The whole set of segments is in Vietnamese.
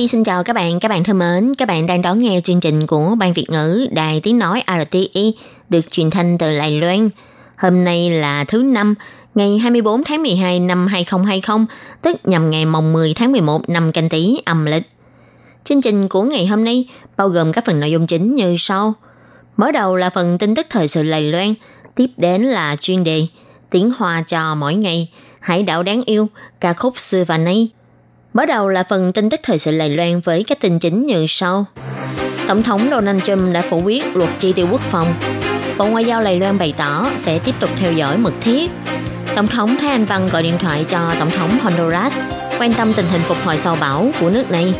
Nhi xin chào các bạn, các bạn thân mến. Các bạn đang đón nghe chương trình của Ban Việt ngữ Đài Tiếng Nói RTI được truyền thanh từ Đài Loan. Hôm nay là thứ năm, ngày 24 tháng 12 năm 2020, tức nhằm ngày mồng 10 tháng 11 năm canh tí âm lịch. Chương trình của ngày hôm nay bao gồm các phần nội dung chính như sau. Mở đầu là phần tin tức thời sự Đài Loan, tiếp đến là chuyên đề tiếng hoa cho mỗi ngày, hải đảo đáng yêu, ca khúc xưa và nay. Mở đầu là phần tin tức thời sự Lài Loan với các tin chính như sau. Tổng thống Donald Trump đã phủ quyết luật chi tiêu quốc phòng. Bộ Ngoại giao Lài Loan bày tỏ sẽ tiếp tục theo dõi mật thiết. Tổng thống Thái Anh Văn gọi điện thoại cho Tổng thống Honduras quan tâm tình hình phục hồi sau bão của nước này.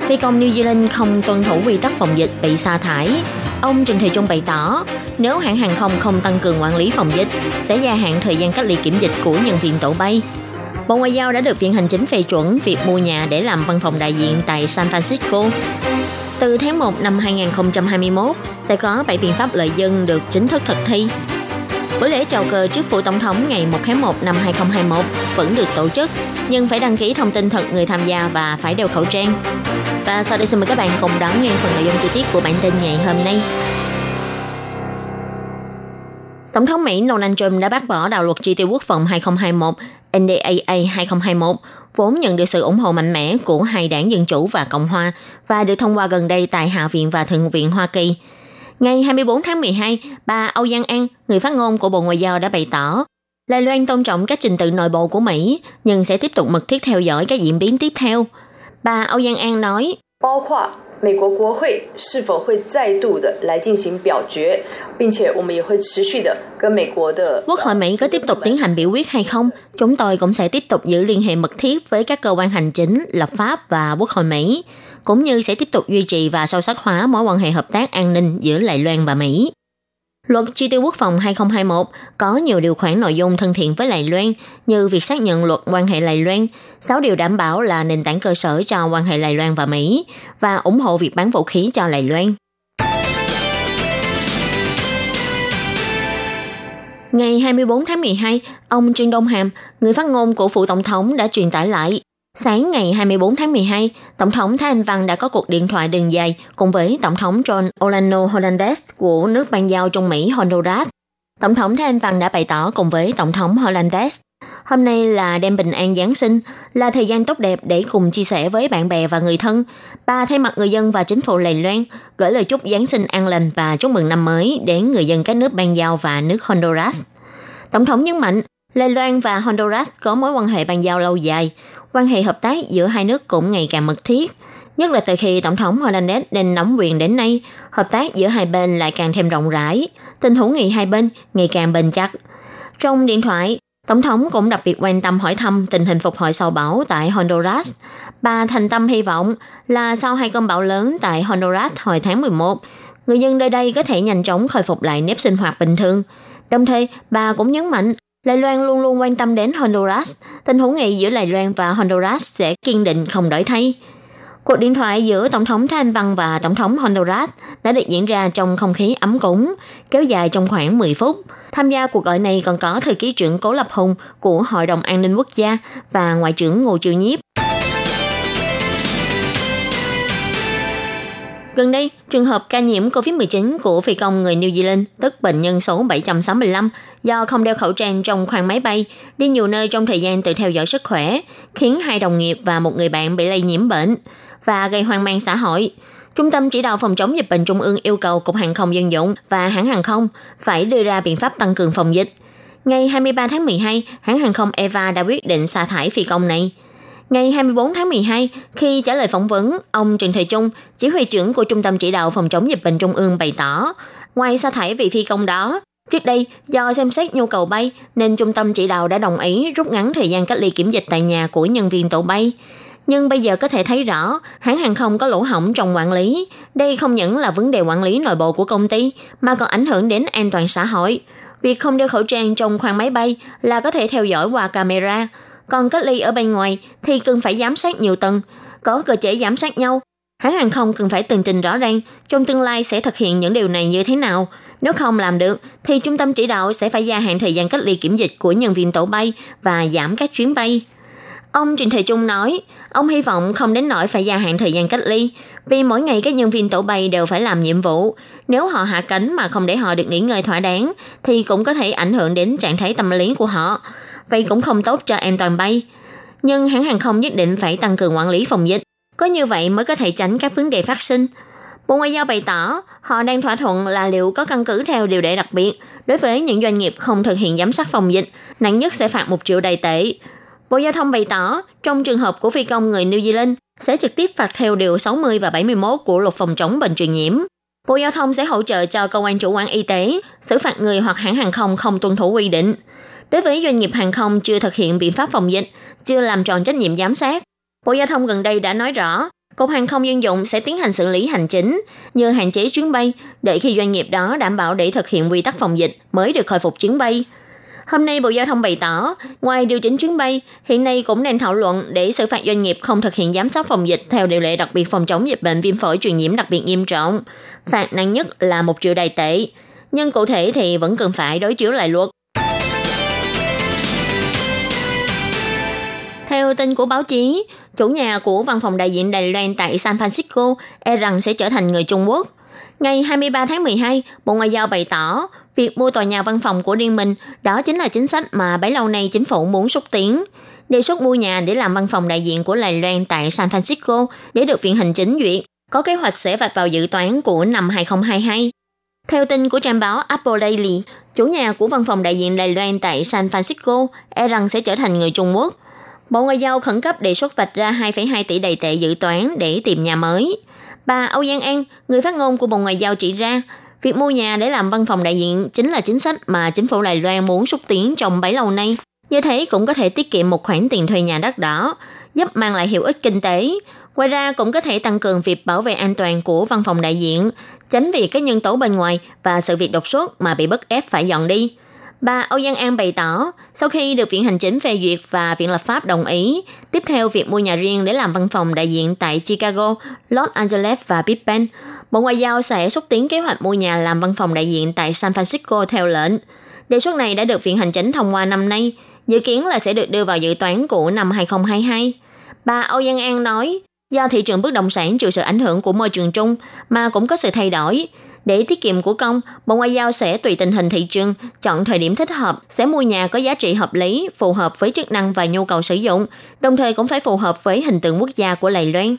Phi công New Zealand không tuân thủ quy tắc phòng dịch bị sa thải. Ông Trần Thị Trung bày tỏ, nếu hãng hàng không không tăng cường quản lý phòng dịch, sẽ gia hạn thời gian cách ly kiểm dịch của nhân viên tổ bay. Bộ Ngoại giao đã được Viện Hành Chính phê chuẩn việc mua nhà để làm văn phòng đại diện tại San Francisco. Từ tháng 1 năm 2021, sẽ có 7 biện pháp lợi dân được chính thức thực thi. Buổi lễ chào cờ trước phủ tổng thống ngày 1 tháng 1 năm 2021 vẫn được tổ chức, nhưng phải đăng ký thông tin thật người tham gia và phải đeo khẩu trang. Và sau đây xin mời các bạn cùng đón nghe phần nội dung chi tiết của bản tin ngày hôm nay. Tổng thống Mỹ Donald Trump đã bác bỏ đạo luật chi tiêu quốc phòng 2021 NDAA 2021 vốn nhận được sự ủng hộ mạnh mẽ của hai đảng Dân Chủ và Cộng Hòa và được thông qua gần đây tại Hạ viện và Thượng viện Hoa Kỳ. Ngày 24 tháng 12, bà Âu Giang An, người phát ngôn của Bộ Ngoại giao đã bày tỏ, Lai Loan tôn trọng các trình tự nội bộ của Mỹ, nhưng sẽ tiếp tục mật thiết theo dõi các diễn biến tiếp theo. Bà Âu Giang An nói, 美国国会是否会再度的来进行表决，并且我们也会持续的跟美国的 Quốc hội Mỹ có tiếp tục tiến hành biểu quyết hay không? Chúng tôi cũng sẽ tiếp tục giữ liên hệ mật thiết với các cơ quan hành chính, lập pháp và Quốc hội Mỹ, cũng như sẽ tiếp tục duy trì và sâu sắc hóa mối quan hệ hợp tác an ninh giữa Đài Loan và Mỹ. Luật chi tiêu quốc phòng 2021 có nhiều điều khoản nội dung thân thiện với Đài Loan như việc xác nhận luật quan hệ Đài Loan, 6 điều đảm bảo là nền tảng cơ sở cho quan hệ Đài Loan và Mỹ và ủng hộ việc bán vũ khí cho Đài Loan. Ngày 24 tháng 12, ông Trương Đông Hàm, người phát ngôn của phụ tổng thống đã truyền tải lại Sáng ngày 24 tháng 12, Tổng thống Thái Anh Văn đã có cuộc điện thoại đường dài cùng với Tổng thống John Orlando Hernandez của nước ban giao trong Mỹ Honduras. Tổng thống Thái Anh Văn đã bày tỏ cùng với Tổng thống Hernandez Hôm nay là đêm bình an Giáng sinh, là thời gian tốt đẹp để cùng chia sẻ với bạn bè và người thân. Bà thay mặt người dân và chính phủ Lầy Loan gửi lời chúc Giáng sinh an lành và chúc mừng năm mới đến người dân các nước ban giao và nước Honduras. Tổng thống nhấn mạnh, Đài Loan và Honduras có mối quan hệ ban giao lâu dài, quan hệ hợp tác giữa hai nước cũng ngày càng mật thiết. Nhất là từ khi Tổng thống Hernandez lên nắm quyền đến nay, hợp tác giữa hai bên lại càng thêm rộng rãi, tình hữu nghị hai bên ngày càng bền chặt. Trong điện thoại, Tổng thống cũng đặc biệt quan tâm hỏi thăm tình hình phục hồi sau bão tại Honduras. Bà thành tâm hy vọng là sau hai cơn bão lớn tại Honduras hồi tháng 11, người dân nơi đây có thể nhanh chóng khôi phục lại nếp sinh hoạt bình thường. Đồng thời, bà cũng nhấn mạnh Đài Loan luôn luôn quan tâm đến Honduras. Tình hữu nghị giữa Đài Loan và Honduras sẽ kiên định không đổi thay. Cuộc điện thoại giữa Tổng thống Thanh Văn và Tổng thống Honduras đã được diễn ra trong không khí ấm cúng, kéo dài trong khoảng 10 phút. Tham gia cuộc gọi này còn có thư ký trưởng Cố Lập Hùng của Hội đồng An ninh Quốc gia và Ngoại trưởng Ngô Chiêu Nhiếp. Gần đây, trường hợp ca nhiễm COVID-19 của phi công người New Zealand, tức bệnh nhân số 765, do không đeo khẩu trang trong khoang máy bay, đi nhiều nơi trong thời gian tự theo dõi sức khỏe, khiến hai đồng nghiệp và một người bạn bị lây nhiễm bệnh và gây hoang mang xã hội. Trung tâm chỉ đạo phòng chống dịch bệnh Trung ương yêu cầu Cục Hàng không Dân dụng và hãng hàng không phải đưa ra biện pháp tăng cường phòng dịch. Ngày 23 tháng 12, hãng hàng không Eva đã quyết định sa thải phi công này. Ngày 24 tháng 12, khi trả lời phỏng vấn, ông Trần Thời Trung, chỉ huy trưởng của Trung tâm chỉ đạo phòng chống dịch bệnh Trung ương bày tỏ, ngoài sa thải vị phi công đó, Trước đây, do xem xét nhu cầu bay, nên trung tâm chỉ đạo đã đồng ý rút ngắn thời gian cách ly kiểm dịch tại nhà của nhân viên tổ bay. Nhưng bây giờ có thể thấy rõ, hãng hàng không có lỗ hỏng trong quản lý. Đây không những là vấn đề quản lý nội bộ của công ty, mà còn ảnh hưởng đến an toàn xã hội. Việc không đeo khẩu trang trong khoang máy bay là có thể theo dõi qua camera, còn cách ly ở bên ngoài thì cần phải giám sát nhiều tầng, có cơ chế giám sát nhau. Hãng hàng không cần phải tường trình rõ ràng trong tương lai sẽ thực hiện những điều này như thế nào. Nếu không làm được, thì trung tâm chỉ đạo sẽ phải gia hạn thời gian cách ly kiểm dịch của nhân viên tổ bay và giảm các chuyến bay. Ông Trịnh Thị Trung nói, ông hy vọng không đến nỗi phải gia hạn thời gian cách ly, vì mỗi ngày các nhân viên tổ bay đều phải làm nhiệm vụ. Nếu họ hạ cánh mà không để họ được nghỉ ngơi thỏa đáng, thì cũng có thể ảnh hưởng đến trạng thái tâm lý của họ. Vậy cũng không tốt cho an toàn bay. Nhưng hãng hàng không nhất định phải tăng cường quản lý phòng dịch. Có như vậy mới có thể tránh các vấn đề phát sinh. Bộ Ngoại giao bày tỏ họ đang thỏa thuận là liệu có căn cứ theo điều lệ đặc biệt đối với những doanh nghiệp không thực hiện giám sát phòng dịch, nặng nhất sẽ phạt một triệu đầy tệ. Bộ Giao thông bày tỏ, trong trường hợp của phi công người New Zealand sẽ trực tiếp phạt theo điều 60 và 71 của luật phòng chống bệnh truyền nhiễm. Bộ Giao thông sẽ hỗ trợ cho cơ quan chủ quản y tế xử phạt người hoặc hãng hàng không không tuân thủ quy định. Đối với doanh nghiệp hàng không chưa thực hiện biện pháp phòng dịch, chưa làm tròn trách nhiệm giám sát, Bộ Giao thông gần đây đã nói rõ, Cục Hàng không dân dụng sẽ tiến hành xử lý hành chính như hạn chế chuyến bay để khi doanh nghiệp đó đảm bảo để thực hiện quy tắc phòng dịch mới được khôi phục chuyến bay. Hôm nay Bộ Giao thông bày tỏ, ngoài điều chỉnh chuyến bay, hiện nay cũng đang thảo luận để xử phạt doanh nghiệp không thực hiện giám sát phòng dịch theo điều lệ đặc biệt phòng chống dịch bệnh viêm phổi truyền nhiễm đặc biệt nghiêm trọng. Phạt nặng nhất là một triệu đài tệ. Nhưng cụ thể thì vẫn cần phải đối chiếu lại luật. Theo tin của báo chí, chủ nhà của văn phòng đại diện Đài Loan tại San Francisco e rằng sẽ trở thành người Trung Quốc. Ngày 23 tháng 12, Bộ Ngoại giao bày tỏ việc mua tòa nhà văn phòng của riêng mình đó chính là chính sách mà bấy lâu nay chính phủ muốn xúc tiến. Đề xuất mua nhà để làm văn phòng đại diện của Đài Loan tại San Francisco để được viện hành chính duyệt, có kế hoạch sẽ vạch vào dự toán của năm 2022. Theo tin của trang báo Apple Daily, chủ nhà của văn phòng đại diện Đài Loan tại San Francisco e rằng sẽ trở thành người Trung Quốc. Bộ Ngoại giao khẩn cấp đề xuất vạch ra 2,2 tỷ đầy tệ dự toán để tìm nhà mới. Bà Âu Giang An, người phát ngôn của Bộ Ngoại giao chỉ ra, việc mua nhà để làm văn phòng đại diện chính là chính sách mà chính phủ Đài Loan muốn xúc tiến trong bấy lâu nay. Như thế cũng có thể tiết kiệm một khoản tiền thuê nhà đất đỏ, giúp mang lại hiệu ích kinh tế. Ngoài ra cũng có thể tăng cường việc bảo vệ an toàn của văn phòng đại diện, tránh việc các nhân tố bên ngoài và sự việc đột xuất mà bị bất ép phải dọn đi. Bà Âu Giang An bày tỏ, sau khi được Viện Hành Chính phê duyệt và Viện Lập pháp đồng ý, tiếp theo việc mua nhà riêng để làm văn phòng đại diện tại Chicago, Los Angeles và Big Bend, Bộ Ngoại giao sẽ xúc tiến kế hoạch mua nhà làm văn phòng đại diện tại San Francisco theo lệnh. Đề xuất này đã được Viện Hành Chính thông qua năm nay, dự kiến là sẽ được đưa vào dự toán của năm 2022. Bà Âu Giang An nói, do thị trường bất động sản chịu sự ảnh hưởng của môi trường chung mà cũng có sự thay đổi, để tiết kiệm của công, Bộ Ngoại giao sẽ tùy tình hình thị trường, chọn thời điểm thích hợp, sẽ mua nhà có giá trị hợp lý, phù hợp với chức năng và nhu cầu sử dụng, đồng thời cũng phải phù hợp với hình tượng quốc gia của Lài Loan.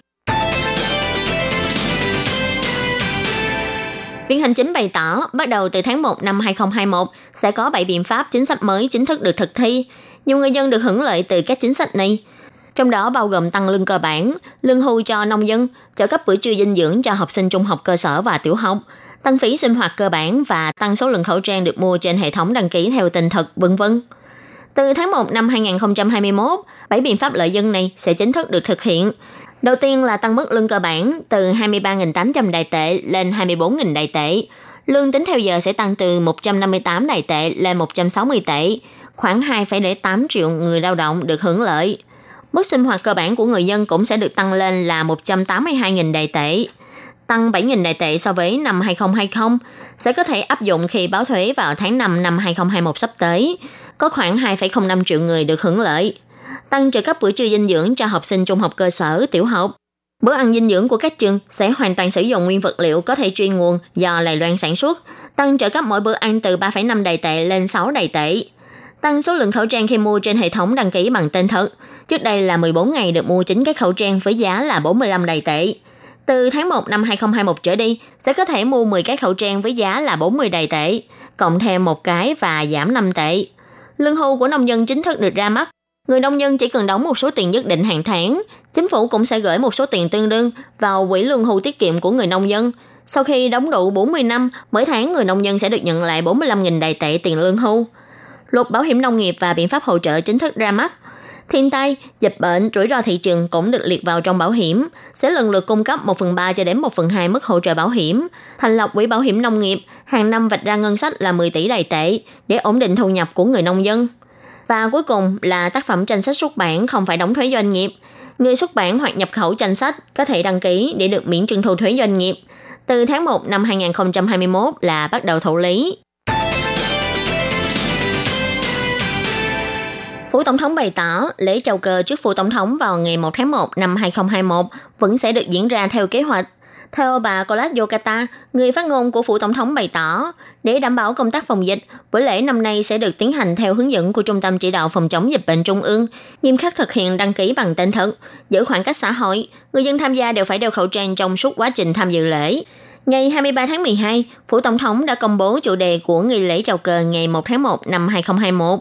Viện Hành Chính bày tỏ, bắt đầu từ tháng 1 năm 2021 sẽ có 7 biện pháp chính sách mới chính thức được thực thi. Nhiều người dân được hưởng lợi từ các chính sách này. Trong đó bao gồm tăng lương cơ bản, lương hưu cho nông dân, trợ cấp bữa trưa dinh dưỡng cho học sinh trung học cơ sở và tiểu học, tăng phí sinh hoạt cơ bản và tăng số lượng khẩu trang được mua trên hệ thống đăng ký theo tình thực, vân vân. Từ tháng 1 năm 2021, bảy biện pháp lợi dân này sẽ chính thức được thực hiện. Đầu tiên là tăng mức lương cơ bản từ 23.800 đại tệ lên 24.000 đại tệ. Lương tính theo giờ sẽ tăng từ 158 đại tệ lên 160 tệ. Khoảng 2,08 triệu người lao động được hưởng lợi. Mức sinh hoạt cơ bản của người dân cũng sẽ được tăng lên là 182.000 đại tệ tăng 7.000 đại tệ so với năm 2020, sẽ có thể áp dụng khi báo thuế vào tháng 5 năm 2021 sắp tới. Có khoảng 2,05 triệu người được hưởng lợi. Tăng trợ cấp bữa trưa dinh dưỡng cho học sinh trung học cơ sở, tiểu học. Bữa ăn dinh dưỡng của các trường sẽ hoàn toàn sử dụng nguyên vật liệu có thể chuyên nguồn do Đài Loan sản xuất, tăng trợ cấp mỗi bữa ăn từ 3,5 đại tệ lên 6 đại tệ. Tăng số lượng khẩu trang khi mua trên hệ thống đăng ký bằng tên thật. Trước đây là 14 ngày được mua chính các khẩu trang với giá là 45 đại tệ. Từ tháng 1 năm 2021 trở đi, sẽ có thể mua 10 cái khẩu trang với giá là 40 đài tệ, cộng thêm một cái và giảm 5 tệ. Lương hưu của nông dân chính thức được ra mắt. Người nông dân chỉ cần đóng một số tiền nhất định hàng tháng. Chính phủ cũng sẽ gửi một số tiền tương đương vào quỹ lương hưu tiết kiệm của người nông dân. Sau khi đóng đủ 40 năm, mỗi tháng người nông dân sẽ được nhận lại 45.000 đài tệ tiền lương hưu. Luật bảo hiểm nông nghiệp và biện pháp hỗ trợ chính thức ra mắt. Thiên tai, dịch bệnh, rủi ro thị trường cũng được liệt vào trong bảo hiểm, sẽ lần lượt cung cấp 1 phần 3 cho đến 1 phần 2 mức hỗ trợ bảo hiểm. Thành lập quỹ bảo hiểm nông nghiệp, hàng năm vạch ra ngân sách là 10 tỷ đài tệ để ổn định thu nhập của người nông dân. Và cuối cùng là tác phẩm tranh sách xuất bản không phải đóng thuế doanh nghiệp. Người xuất bản hoặc nhập khẩu tranh sách có thể đăng ký để được miễn trừ thu thuế doanh nghiệp. Từ tháng 1 năm 2021 là bắt đầu thụ lý. Phủ Tổng thống bày tỏ lễ chào cờ trước phủ Tổng thống vào ngày 1 tháng 1 năm 2021 vẫn sẽ được diễn ra theo kế hoạch. Theo bà Colas Yokata, người phát ngôn của phủ Tổng thống bày tỏ, để đảm bảo công tác phòng dịch, buổi lễ năm nay sẽ được tiến hành theo hướng dẫn của Trung tâm Chỉ đạo Phòng chống dịch bệnh Trung ương, nghiêm khắc thực hiện đăng ký bằng tên thật, giữ khoảng cách xã hội. Người dân tham gia đều phải đeo khẩu trang trong suốt quá trình tham dự lễ. Ngày 23 tháng 12, Phủ Tổng thống đã công bố chủ đề của nghi lễ chào cờ ngày 1 tháng 1 năm 2021.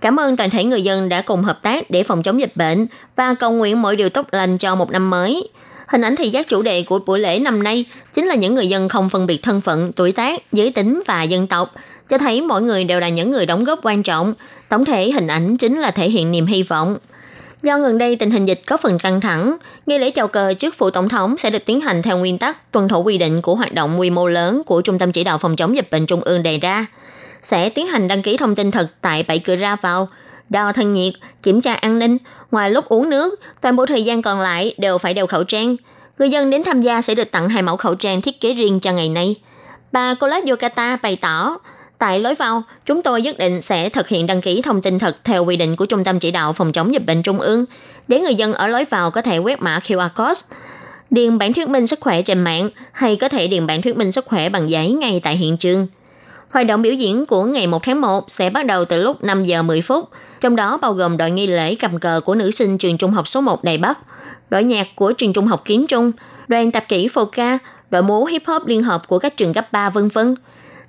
Cảm ơn toàn thể người dân đã cùng hợp tác để phòng chống dịch bệnh và cầu nguyện mọi điều tốt lành cho một năm mới. Hình ảnh thị giác chủ đề của buổi lễ năm nay chính là những người dân không phân biệt thân phận, tuổi tác, giới tính và dân tộc, cho thấy mỗi người đều là những người đóng góp quan trọng. Tổng thể hình ảnh chính là thể hiện niềm hy vọng. Do gần đây tình hình dịch có phần căng thẳng, nghi lễ chào cờ trước phụ tổng thống sẽ được tiến hành theo nguyên tắc tuân thủ quy định của hoạt động quy mô lớn của Trung tâm Chỉ đạo Phòng chống dịch bệnh Trung ương đề ra. Sẽ tiến hành đăng ký thông tin thật tại bảy cửa ra vào, đo thân nhiệt, kiểm tra an ninh. Ngoài lúc uống nước, toàn bộ thời gian còn lại đều phải đeo khẩu trang. Người dân đến tham gia sẽ được tặng hai mẫu khẩu trang thiết kế riêng cho ngày nay. Bà Colette Yokata bày tỏ, Tại lối vào, chúng tôi nhất định sẽ thực hiện đăng ký thông tin thật theo quy định của Trung tâm Chỉ đạo Phòng chống dịch bệnh Trung ương, để người dân ở lối vào có thể quét mã QR code, điền bản thuyết minh sức khỏe trên mạng hay có thể điền bản thuyết minh sức khỏe bằng giấy ngay tại hiện trường. Hoạt động biểu diễn của ngày 1 tháng 1 sẽ bắt đầu từ lúc 5 giờ 10 phút, trong đó bao gồm đội nghi lễ cầm cờ của nữ sinh trường trung học số 1 Đài Bắc, đội nhạc của trường trung học Kiến Trung, đoàn tạp kỹ phô ca, đội múa hip hop liên hợp của các trường cấp 3 vân vân.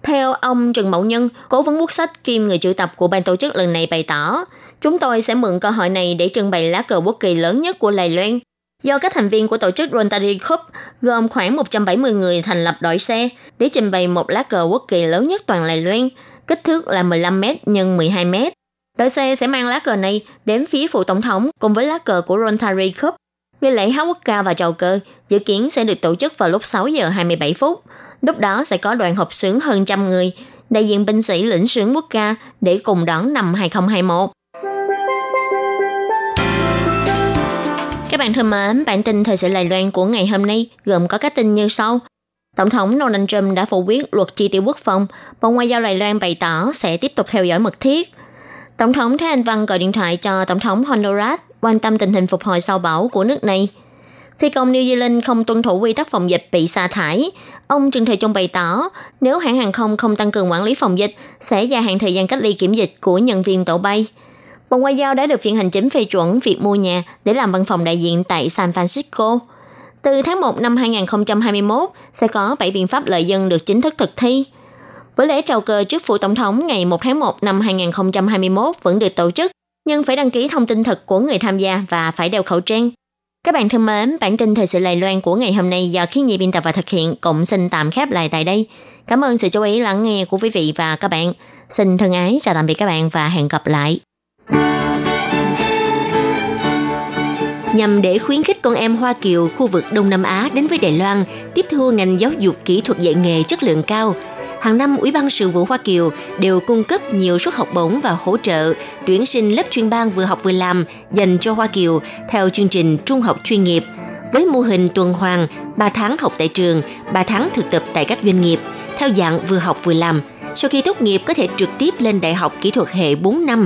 Theo ông Trần Mậu Nhân, cố vấn quốc sách kiêm người chủ tập của ban tổ chức lần này bày tỏ, chúng tôi sẽ mượn cơ hội này để trưng bày lá cờ quốc kỳ lớn nhất của Đài Loan. Do các thành viên của tổ chức Rotary Cup gồm khoảng 170 người thành lập đội xe để trình bày một lá cờ quốc kỳ lớn nhất toàn Đài Loan, kích thước là 15m x 12m. Đội xe sẽ mang lá cờ này đến phía phụ tổng thống cùng với lá cờ của Rotary Cup. Nghi lễ hát quốc ca và chào cờ dự kiến sẽ được tổ chức vào lúc 6 giờ 27 phút. Lúc đó sẽ có đoàn họp sướng hơn trăm người, đại diện binh sĩ lĩnh sướng quốc ca để cùng đón năm 2021. Các bạn thân mến, bản tin thời sự lầy Loan của ngày hôm nay gồm có các tin như sau. Tổng thống Donald Trump đã phủ quyết luật chi tiêu quốc phòng, Bộ Ngoại giao Lài Loan bày tỏ sẽ tiếp tục theo dõi mật thiết. Tổng thống Thái Anh Văn gọi điện thoại cho Tổng thống Honduras quan tâm tình hình phục hồi sau bão của nước này. Phi công New Zealand không tuân thủ quy tắc phòng dịch bị sa thải. Ông Trần Thời Trung bày tỏ, nếu hãng hàng không không tăng cường quản lý phòng dịch, sẽ gia hạn thời gian cách ly kiểm dịch của nhân viên tổ bay. Bộ Ngoại giao đã được Viện Hành Chính phê chuẩn việc mua nhà để làm văn phòng đại diện tại San Francisco. Từ tháng 1 năm 2021, sẽ có 7 biện pháp lợi dân được chính thức thực thi. với lễ trào cờ trước phủ tổng thống ngày 1 tháng 1 năm 2021 vẫn được tổ chức, nhưng phải đăng ký thông tin thật của người tham gia và phải đeo khẩu trang. Các bạn thân mến, bản tin thời sự Lài Loan của ngày hôm nay do Khiến Nhi biên tập và thực hiện cũng xin tạm khép lại tại đây. Cảm ơn sự chú ý lắng nghe của quý vị và các bạn. Xin thân ái chào tạm biệt các bạn và hẹn gặp lại. Nhằm để khuyến khích con em Hoa Kiều khu vực Đông Nam Á đến với Đài Loan tiếp thu ngành giáo dục kỹ thuật dạy nghề chất lượng cao, hàng năm Ủy ban sự vụ Hoa Kiều đều cung cấp nhiều suất học bổng và hỗ trợ tuyển sinh lớp chuyên ban vừa học vừa làm dành cho Hoa Kiều theo chương trình trung học chuyên nghiệp với mô hình tuần hoàn 3 tháng học tại trường, 3 tháng thực tập tại các doanh nghiệp theo dạng vừa học vừa làm. Sau khi tốt nghiệp có thể trực tiếp lên đại học kỹ thuật hệ 4 năm,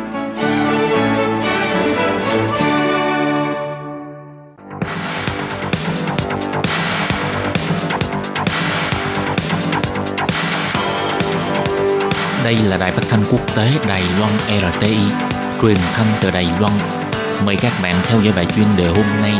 Đây là đài phát thanh quốc tế Đài Loan RTI, truyền thanh từ Đài Loan. Mời các bạn theo dõi bài chuyên đề hôm nay.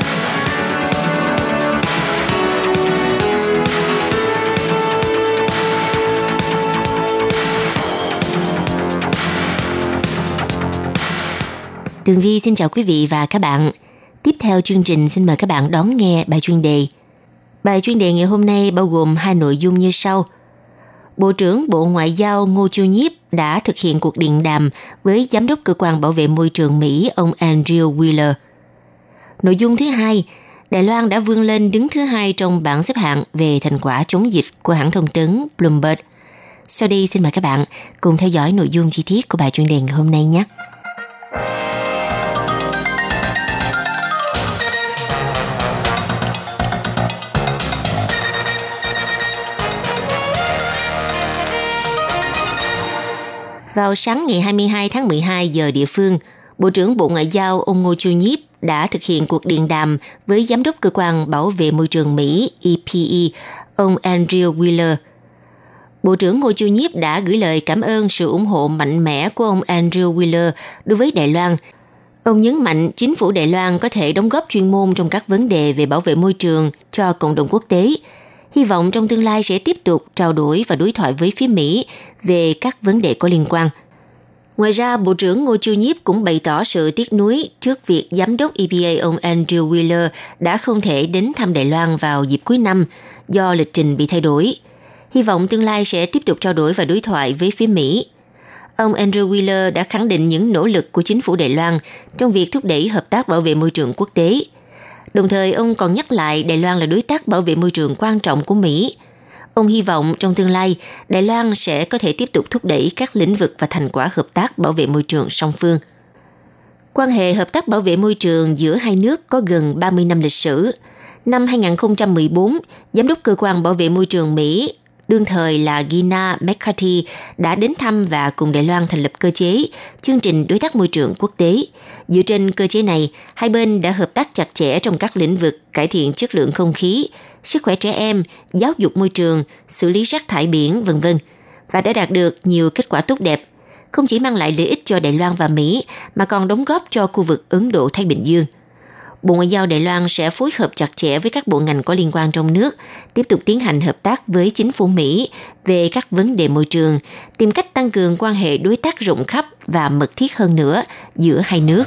Tường Vi xin chào quý vị và các bạn. Tiếp theo chương trình xin mời các bạn đón nghe bài chuyên đề. Bài chuyên đề ngày hôm nay bao gồm hai nội dung như sau. Bộ trưởng Bộ Ngoại giao Ngô Chu Nhiếp đã thực hiện cuộc điện đàm với Giám đốc Cơ quan Bảo vệ Môi trường Mỹ ông Andrew Wheeler. Nội dung thứ hai, Đài Loan đã vươn lên đứng thứ hai trong bảng xếp hạng về thành quả chống dịch của hãng thông tấn Bloomberg. Sau đây xin mời các bạn cùng theo dõi nội dung chi tiết của bài chuyên đề ngày hôm nay nhé. Vào sáng ngày 22 tháng 12 giờ địa phương, Bộ trưởng Bộ Ngoại giao ông Ngô Chu Nhiếp đã thực hiện cuộc điện đàm với Giám đốc Cơ quan Bảo vệ Môi trường Mỹ EPE, ông Andrew Wheeler. Bộ trưởng Ngô Chu Nhiếp đã gửi lời cảm ơn sự ủng hộ mạnh mẽ của ông Andrew Wheeler đối với Đài Loan. Ông nhấn mạnh chính phủ Đài Loan có thể đóng góp chuyên môn trong các vấn đề về bảo vệ môi trường cho cộng đồng quốc tế – hy vọng trong tương lai sẽ tiếp tục trao đổi và đối thoại với phía Mỹ về các vấn đề có liên quan. Ngoài ra, Bộ trưởng Ngô Chu Nhiếp cũng bày tỏ sự tiếc nuối trước việc Giám đốc EPA ông Andrew Wheeler đã không thể đến thăm Đài Loan vào dịp cuối năm do lịch trình bị thay đổi. Hy vọng tương lai sẽ tiếp tục trao đổi và đối thoại với phía Mỹ. Ông Andrew Wheeler đã khẳng định những nỗ lực của chính phủ Đài Loan trong việc thúc đẩy hợp tác bảo vệ môi trường quốc tế – Đồng thời, ông còn nhắc lại Đài Loan là đối tác bảo vệ môi trường quan trọng của Mỹ. Ông hy vọng trong tương lai, Đài Loan sẽ có thể tiếp tục thúc đẩy các lĩnh vực và thành quả hợp tác bảo vệ môi trường song phương. Quan hệ hợp tác bảo vệ môi trường giữa hai nước có gần 30 năm lịch sử. Năm 2014, Giám đốc Cơ quan Bảo vệ Môi trường Mỹ đương thời là Gina McCarthy đã đến thăm và cùng Đài Loan thành lập cơ chế chương trình đối tác môi trường quốc tế. Dựa trên cơ chế này, hai bên đã hợp tác chặt chẽ trong các lĩnh vực cải thiện chất lượng không khí, sức khỏe trẻ em, giáo dục môi trường, xử lý rác thải biển, vân vân và đã đạt được nhiều kết quả tốt đẹp không chỉ mang lại lợi ích cho Đài Loan và Mỹ mà còn đóng góp cho khu vực Ấn Độ Thái Bình Dương. Bộ Ngoại giao Đài Loan sẽ phối hợp chặt chẽ với các bộ ngành có liên quan trong nước, tiếp tục tiến hành hợp tác với chính phủ Mỹ về các vấn đề môi trường, tìm cách tăng cường quan hệ đối tác rộng khắp và mật thiết hơn nữa giữa hai nước.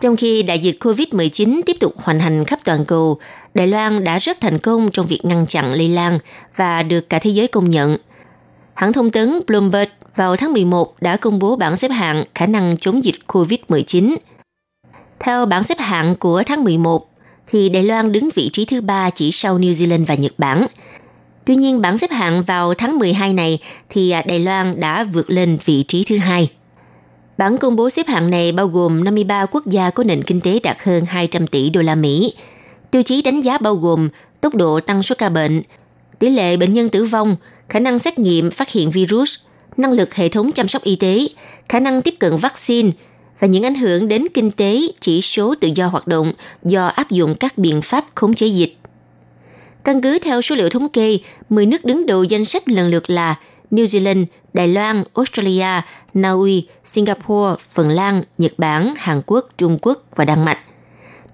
Trong khi đại dịch COVID-19 tiếp tục hoành hành khắp toàn cầu, Đài Loan đã rất thành công trong việc ngăn chặn lây lan và được cả thế giới công nhận. Hãng thông tấn Bloomberg vào tháng 11 đã công bố bảng xếp hạng khả năng chống dịch COVID-19. Theo bảng xếp hạng của tháng 11, thì Đài Loan đứng vị trí thứ ba chỉ sau New Zealand và Nhật Bản. Tuy nhiên, bảng xếp hạng vào tháng 12 này thì Đài Loan đã vượt lên vị trí thứ hai. Bản công bố xếp hạng này bao gồm 53 quốc gia có nền kinh tế đạt hơn 200 tỷ đô la Mỹ. Tiêu chí đánh giá bao gồm tốc độ tăng số ca bệnh, tỷ lệ bệnh nhân tử vong, khả năng xét nghiệm phát hiện virus – năng lực hệ thống chăm sóc y tế, khả năng tiếp cận vaccine và những ảnh hưởng đến kinh tế, chỉ số tự do hoạt động do áp dụng các biện pháp khống chế dịch. Căn cứ theo số liệu thống kê, 10 nước đứng đầu danh sách lần lượt là New Zealand, Đài Loan, Australia, Na Uy, Singapore, Phần Lan, Nhật Bản, Hàn Quốc, Trung Quốc và Đan Mạch.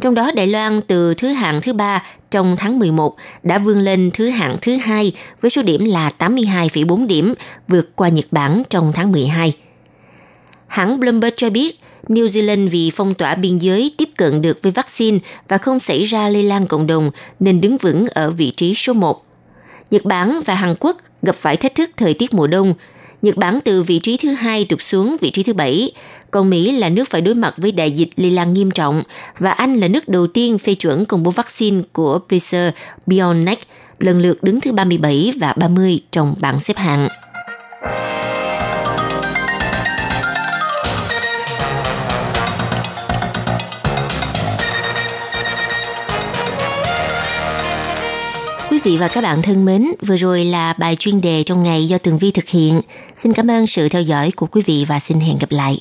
Trong đó Đài Loan từ thứ hạng thứ ba trong tháng 11 đã vươn lên thứ hạng thứ hai với số điểm là 82,4 điểm, vượt qua Nhật Bản trong tháng 12. Hãng Bloomberg cho biết, New Zealand vì phong tỏa biên giới tiếp cận được với vaccine và không xảy ra lây lan cộng đồng nên đứng vững ở vị trí số 1. Nhật Bản và Hàn Quốc gặp phải thách thức thời tiết mùa đông. Nhật Bản từ vị trí thứ hai tụt xuống vị trí thứ bảy, còn Mỹ là nước phải đối mặt với đại dịch lây lan nghiêm trọng và Anh là nước đầu tiên phê chuẩn công bố vaccine của Pfizer BioNTech lần lượt đứng thứ 37 và 30 trong bảng xếp hạng. vị và các bạn thân mến, vừa rồi là bài chuyên đề trong ngày do Tường Vi thực hiện. Xin cảm ơn sự theo dõi của quý vị và xin hẹn gặp lại.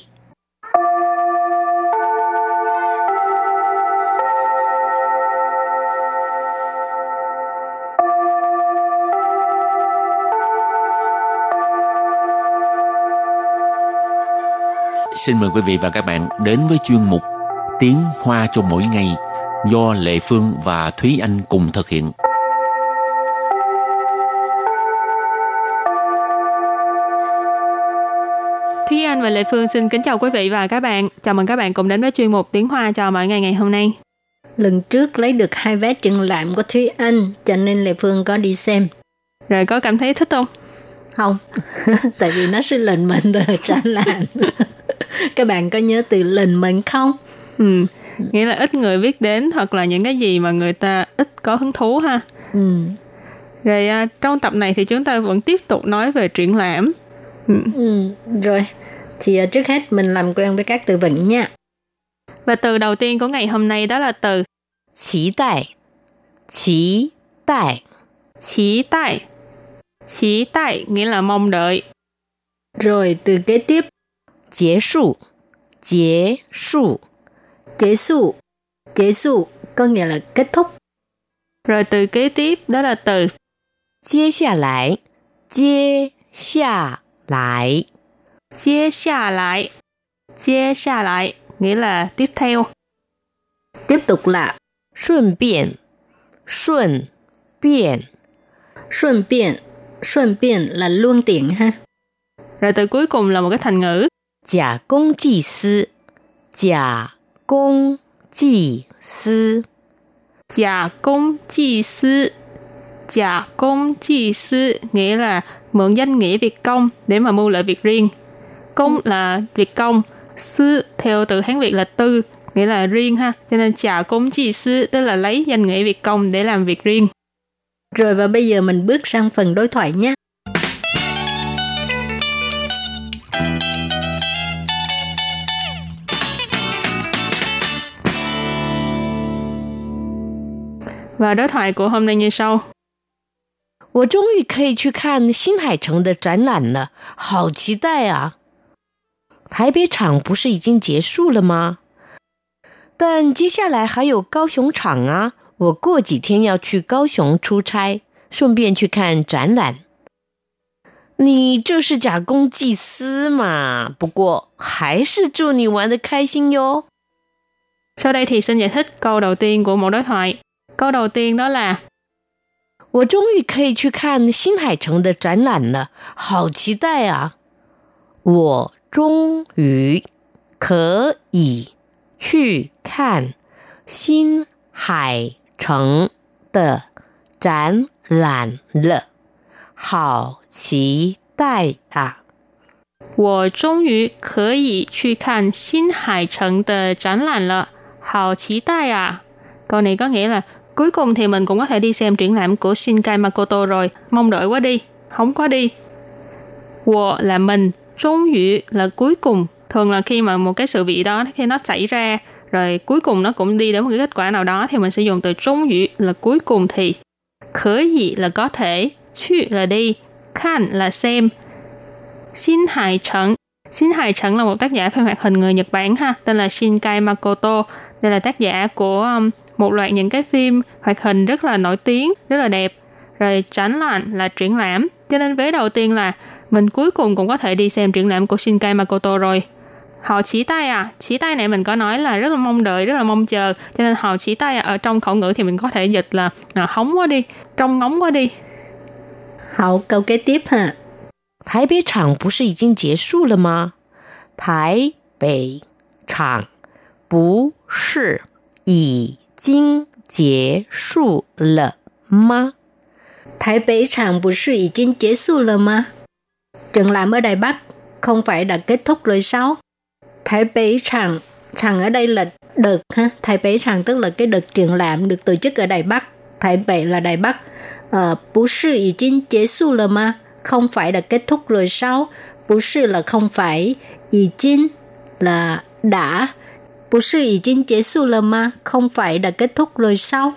Xin mời quý vị và các bạn đến với chuyên mục Tiếng Hoa cho mỗi ngày do Lệ Phương và Thúy Anh cùng thực hiện. Thúy Anh và Lệ Phương xin kính chào quý vị và các bạn. Chào mừng các bạn cùng đến với chuyên mục Tiếng Hoa cho mỗi ngày ngày hôm nay. Lần trước lấy được hai vé triển lãm của Thúy Anh, cho nên Lệ Phương có đi xem. Rồi có cảm thấy thích không? Không, tại vì nó sẽ lệnh mệnh từ triển lãm. các bạn có nhớ từ lệnh mệnh không? Ừ, nghĩa là ít người biết đến hoặc là những cái gì mà người ta ít có hứng thú ha. Ừ. Rồi à, trong tập này thì chúng ta vẫn tiếp tục nói về triển lãm. Ừ. ừ. Rồi, thì ờ, trước hết mình làm quen với các từ vựng nha. Và từ đầu tiên của ngày hôm nay đó là từ Chí đại Chí đại Chí đại Chí đại nghĩa là mong đợi. Rồi từ kế tiếp. Chế sụ. Chế sụ. Chế sụ. Chế sụ có nghĩa là kết thúc. Rồi từ kế tiếp đó là từ Chia xa lại. Chia xa lại. 接下来接下来 nghĩa là tiếp theo. Tiếp tục là 顺便顺便顺便顺便là luôn tiện ha. Rồi từ cuối cùng là một cái thành ngữ. Giả công技sư Giả công技sư Giả công技sư Giả công技sư nghĩa là mượn danh nghĩa việc công để mà mưu lợi việc riêng. Công là việc công, sư theo từ Hán Việt là tư, nghĩa là riêng ha. Cho nên giả công chi sư tức là lấy danh nghĩa việc công để làm việc riêng. Rồi và bây giờ mình bước sang phần đối thoại nhé. Và đối thoại của hôm nay như sau. 我终于可以去看新海诚的展览了，好期待啊！ 台北场不是已经结束了吗？但接下来还有高雄场啊！我过几天要去高雄出差，顺便去看展览。你这是假公济私嘛？不过还是祝你玩的开心哟。Sau đây thì xin giải thích câu đầu tiên của một đối thoại. Câu đầu tiên đó là 我终于可以去看新海诚的展览了，好期待啊！我 终于可以去看新海诚的展览了，好期待啊！我终于可以去看新海诚的展览了，好期待啊！Câu này có nghĩa là cuối cùng thì mình cũng có thể đi xem triển lãm của Shinkai Makoto rồi, mong đợi quá đi, hóng quá đi. 我 là mình, 终于 là cuối cùng, thường là khi mà một cái sự việc đó khi nó xảy ra rồi cuối cùng nó cũng đi đến một cái kết quả nào đó thì mình sẽ dùng từ trung ngữ là cuối cùng thì Khở gì là có thể chu là đi khan là xem. Xin hải trận xin hải trận là một tác giả phim hoạt hình người Nhật Bản ha. Tên là Shinkai Makoto. Đây là tác giả của um, một loạt những cái phim hoạt hình rất là nổi tiếng rất là đẹp rồi tránh lạnh là triển lãm. Cho nên vế đầu tiên là mình cuối cùng cũng có thể đi xem triển lãm của Shinkai Makoto rồi họ chỉ tay à chỉ tay này mình có nói là rất là mong đợi rất là mong chờ cho nên họ chỉ tay à, ở trong khẩu ngữ thì mình có thể dịch là à, hóng quá đi trông ngóng quá đi Hậu câu kế tiếp ha 台北场不是已经结束了吗？台北场不是已经结束了吗？台北场不是已经结束了吗 ？Triển lãm ở Đài Bắc không phải đã kết thúc rồi sao? Thái Bế Tràng, Tràng ở đây là đợt ha. Thái Bế Tràng tức là cái đợt triển lãm được tổ chức ở Đài Bắc. Thái Bế là Đài Bắc. Ờ, bú sư ý chính chế su là mà. Không phải đã kết thúc rồi sao? Bú sư là không phải. Ý chính là đã. Bú sư ý chính chế su là mà. Không phải đã kết thúc rồi sao?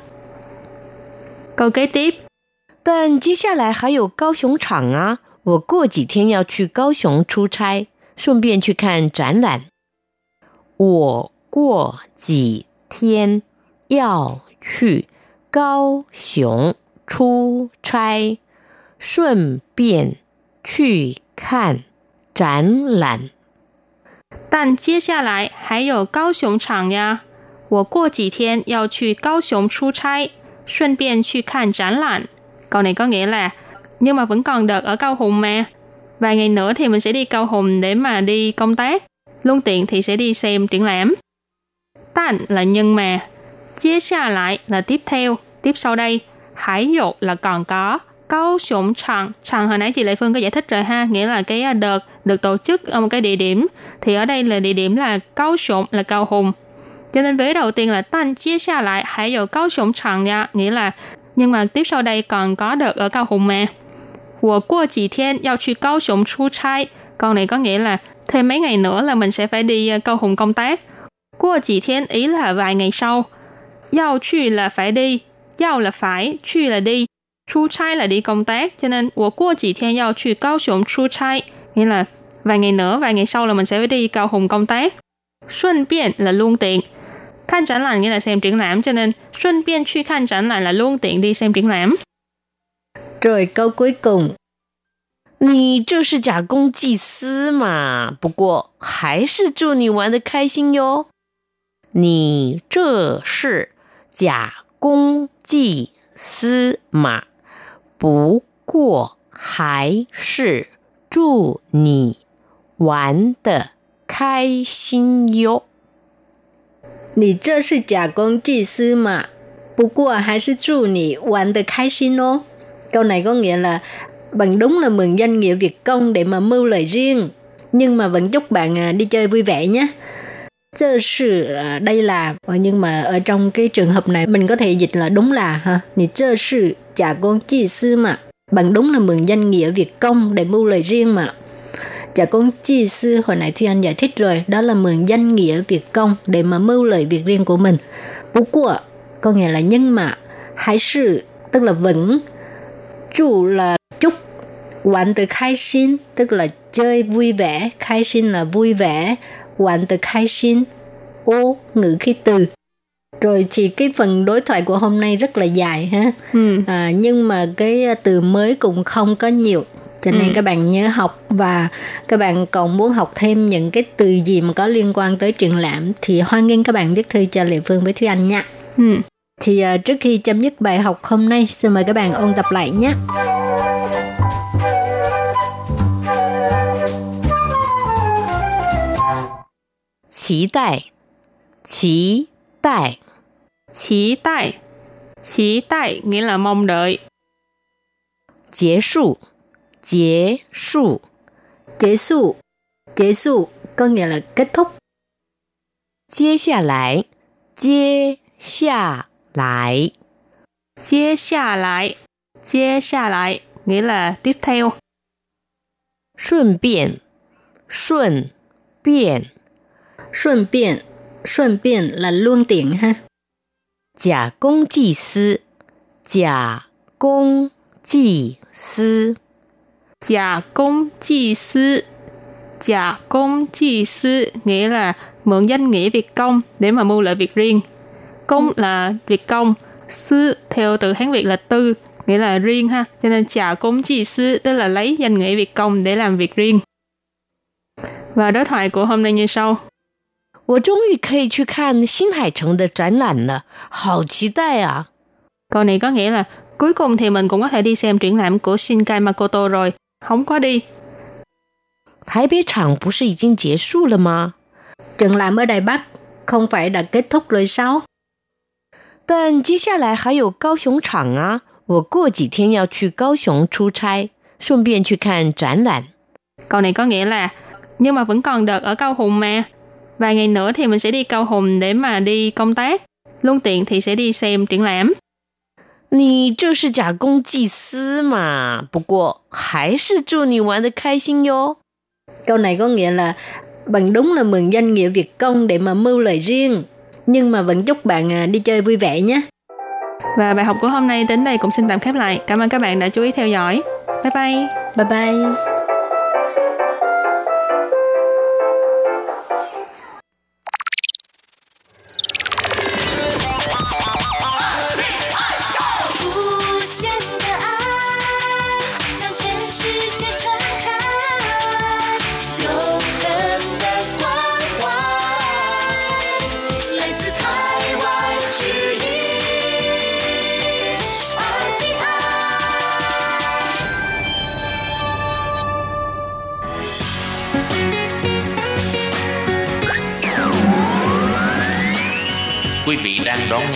Câu kế tiếp. 但接下来还有高雄场啊！ 我过几天要去高雄出差，顺便去看展览。我过几天要去高雄出差，顺便去看展览。 但接下来还有高雄场呀，我过几天要去高雄出差，顺便去看展览。Câu này có nghĩa là nhưng mà vẫn còn đợt ở Cao Hùng mà. Vài ngày nữa thì mình sẽ đi Cao Hùng để mà đi công tác, luôn tiện thì sẽ đi xem triển lãm. Tàn là nhân mà, chia xa lại là tiếp theo, tiếp sau đây, hải dục là còn có, câu sủng chẳng, chẳng hồi nãy chị Lệ Phương có giải thích rồi ha, nghĩa là cái à, đợt được tổ chức ở một cái địa điểm, thì ở đây là địa điểm là câu sủng là Cao Hùng. Cho nên vế đầu tiên là tan chia xa lại, hải dục câu sủng chẳng nha, nghĩa là nhưng mà tiếp sau đây còn có đợt ở Cao Hùng mà. 我过几天要去高雄出差. Câu này có nghĩa là thêm mấy ngày nữa là mình sẽ phải đi à, Cao Hùng công tác. Qua chỉ thiên ý là vài ngày sau. Yao去 là phải đi, yao là phải, 去 là đi, chu trai là đi công tác. Cho nên, 我过几天要去高雄出差. Nghĩa là vài ngày nữa, vài ngày sau là mình sẽ phải đi Cao Hùng công tác. Xuân biện là luôn tiện. Khăn triển lãm nghĩa là xem triển lãm, cho nên xuân biện 去看展览 là luôn tiện đi xem triển lãm. Rồi câu cuối cùng. 你这是假公济私嘛？不过还是祝你玩的开心哟。你这是假公济私嘛？不过还是祝你玩的开心哟。你这是假公济私嘛？不过还是祝你玩的开心哦。Câu này có nghĩa là bằng đúng là mừng danh nghĩa việc công để mà mưu lợi riêng, nhưng mà vẫn chúc bạn à, đi chơi vui vẻ nhé. Chơ sự à, đây là nhưng mà ở trong cái trường hợp này mình có thể dịch là đúng là ha. Nì chơ sự trả con chi sư mà. Bằng đúng là mừng danh nghĩa việc công để mưu lợi riêng mà. Trả con chi sư hồi nãy Thuy Anh giải thích rồi, đó là mừng danh nghĩa việc công để mà mưu lợi việc riêng của mình. Bú của có nghĩa là nhưng mà, hãy sự tức là vẫn chủ là chúc Quản từ khai xin tức là chơi vui vẻ, khai xin là vui vẻ, quản từ khai xin, ô ngữ khí từ. Rồi thì cái phần đối thoại của hôm nay rất là dài ha. Ừ. À, nhưng mà cái từ mới cũng không có nhiều cho nên ừ. các bạn nhớ học và các bạn còn muốn học thêm những cái từ gì mà có liên quan tới triển lãm thì hoan nghênh các bạn viết thư cho Lệ Phương với Thúy Anh nha. Ừ. Thì uh, trước khi chấm dứt bài học hôm nay, xin mời các bạn ôn tập lại nhé. 期待，期待，期待，期待 nghĩa là mong đợi. 结束，结束，结束，结束 có nghĩa là kết thúc. 接下来，接下 来，接下来，接下来 nghĩa là tiếp theo. 顺便，顺便。顺便，顺便 là luôn tiện ha. 假公济私，假公济私，假公济私，假公济私 nghĩa là mượn danh nghĩa việc công để mà mưu lợi việc riêng. Công là việc công, sư theo từ Hán Việt là tư, nghĩa là riêng ha. Cho nên giả công chi sư tức là lấy danh nghĩa việc công để làm việc riêng. Và đối thoại của hôm nay như sau. 我终于可以去看新海诚的展览了，好期待啊！Câu này có nghĩa là cuối cùng thì mình cũng có thể đi xem triển lãm của Shinkai Makoto rồi, không quá đi. 台北场不是已经结束了吗？Triển lãm ở Đài Bắc không phải đã kết thúc rồi sao? 但接下来还有高雄场啊！我过几天要去高雄出差，顺便去看展览。Câu này có nghĩa là nhưng mà vẫn còn đợt ở Cao Hùng mà. Vài ngày nữa thì mình sẽ đi Cao Hùng để mà đi công tác. Luôn tiện thì sẽ đi xem triển lãm. 你这是假公济私嘛？不过还是祝你玩的开心哟。Câu này có nghĩa là bằng đúng là mừng danh nghĩa việc công để mà mưu lợi riêng, nhưng mà vẫn chúc bạn à, đi chơi vui vẻ nhé. Và bài học của hôm nay đến đây cũng xin tạm khép lại. Cảm ơn các bạn đã chú ý theo dõi. Bye bye. Bye bye.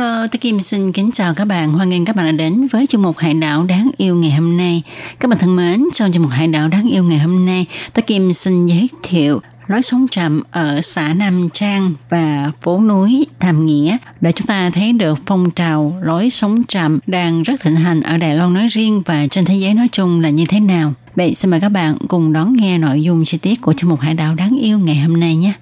Hello, tôi Kim xin kính chào các bạn. Hoan nghênh các bạn đã đến với chương mục Hải đảo đáng yêu ngày hôm nay. Các bạn thân mến, trong chương mục Hải đảo đáng yêu ngày hôm nay, tôi Kim xin giới thiệu lối sống chậm ở xã Nam Trang và phố núi Tham Nghĩa để chúng ta thấy được phong trào lối sống chậm đang rất thịnh hành ở Đài Loan nói riêng và trên thế giới nói chung là như thế nào. Vậy xin mời các bạn cùng đón nghe nội dung chi tiết của chương mục Hải đảo đáng yêu ngày hôm nay nhé.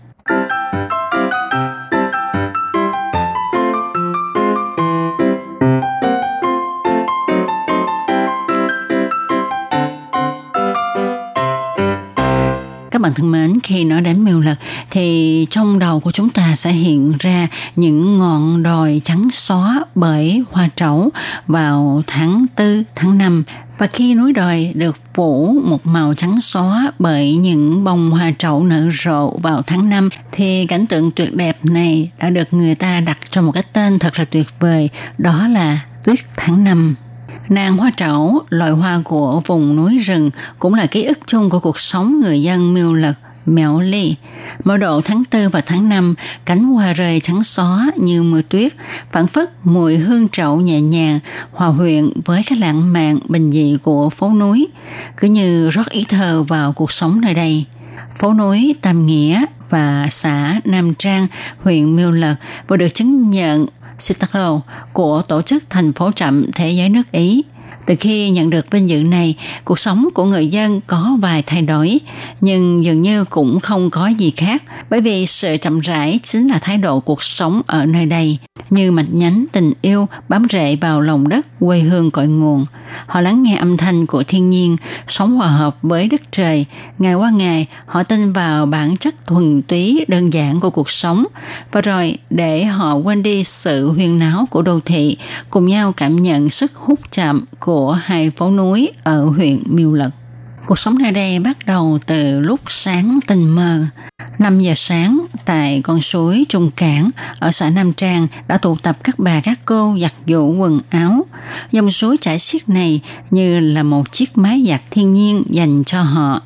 Bạn thân mến, khi nói đến miêu lực thì trong đầu của chúng ta sẽ hiện ra những ngọn đồi trắng xóa bởi hoa trấu vào tháng 4, tháng 5 và khi núi đồi được phủ một màu trắng xóa bởi những bông hoa trậu nở rộ vào tháng 5 thì cảnh tượng tuyệt đẹp này đã được người ta đặt cho một cái tên thật là tuyệt vời đó là tuyết tháng 5. Nàng hoa trảo loài hoa của vùng núi rừng, cũng là ký ức chung của cuộc sống người dân miêu lật Mèo Ly. Mỗi độ tháng 4 và tháng 5, cánh hoa rơi trắng xóa như mưa tuyết, phản phất mùi hương trậu nhẹ nhàng, hòa quyện với cái lãng mạn bình dị của phố núi, cứ như rót ý thơ vào cuộc sống nơi đây. Phố núi Tam Nghĩa và xã Nam Trang, huyện Miêu Lật vừa được chứng nhận Citalo của Tổ chức Thành phố Chậm Thế giới nước Ý. Từ khi nhận được vinh dự này, cuộc sống của người dân có vài thay đổi, nhưng dường như cũng không có gì khác, bởi vì sự chậm rãi chính là thái độ cuộc sống ở nơi đây, như mạch nhánh tình yêu bám rễ vào lòng đất quê hương cội nguồn. Họ lắng nghe âm thanh của thiên nhiên, sống hòa hợp với đất trời. Ngày qua ngày, họ tin vào bản chất thuần túy đơn giản của cuộc sống. Và rồi, để họ quên đi sự huyên náo của đô thị, cùng nhau cảm nhận sức hút chạm của của hai phố núi ở huyện Miêu Lật. Cuộc sống nơi đây bắt đầu từ lúc sáng tinh mơ. 5 giờ sáng, tại con suối Trung Cảng ở xã Nam Trang đã tụ tập các bà các cô giặt giũ quần áo. Dòng suối chảy xiết này như là một chiếc máy giặt thiên nhiên dành cho họ.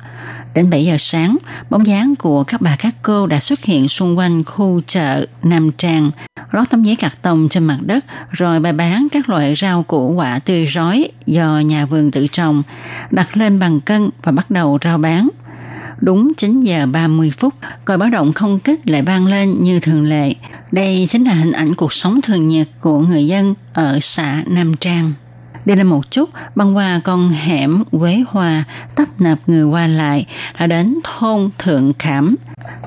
Đến 7 giờ sáng, bóng dáng của các bà các cô đã xuất hiện xung quanh khu chợ Nam Trang, lót tấm giấy cạc tông trên mặt đất, rồi bày bán các loại rau củ quả tươi rói do nhà vườn tự trồng, đặt lên bằng cân và bắt đầu rao bán. Đúng 9 giờ 30 phút, còi báo động không kích lại vang lên như thường lệ. Đây chính là hình ảnh cuộc sống thường nhật của người dân ở xã Nam Trang. Đi lên một chút, băng qua con hẻm Quế Hoa, tấp nập người qua lại, đã đến thôn Thượng Khảm.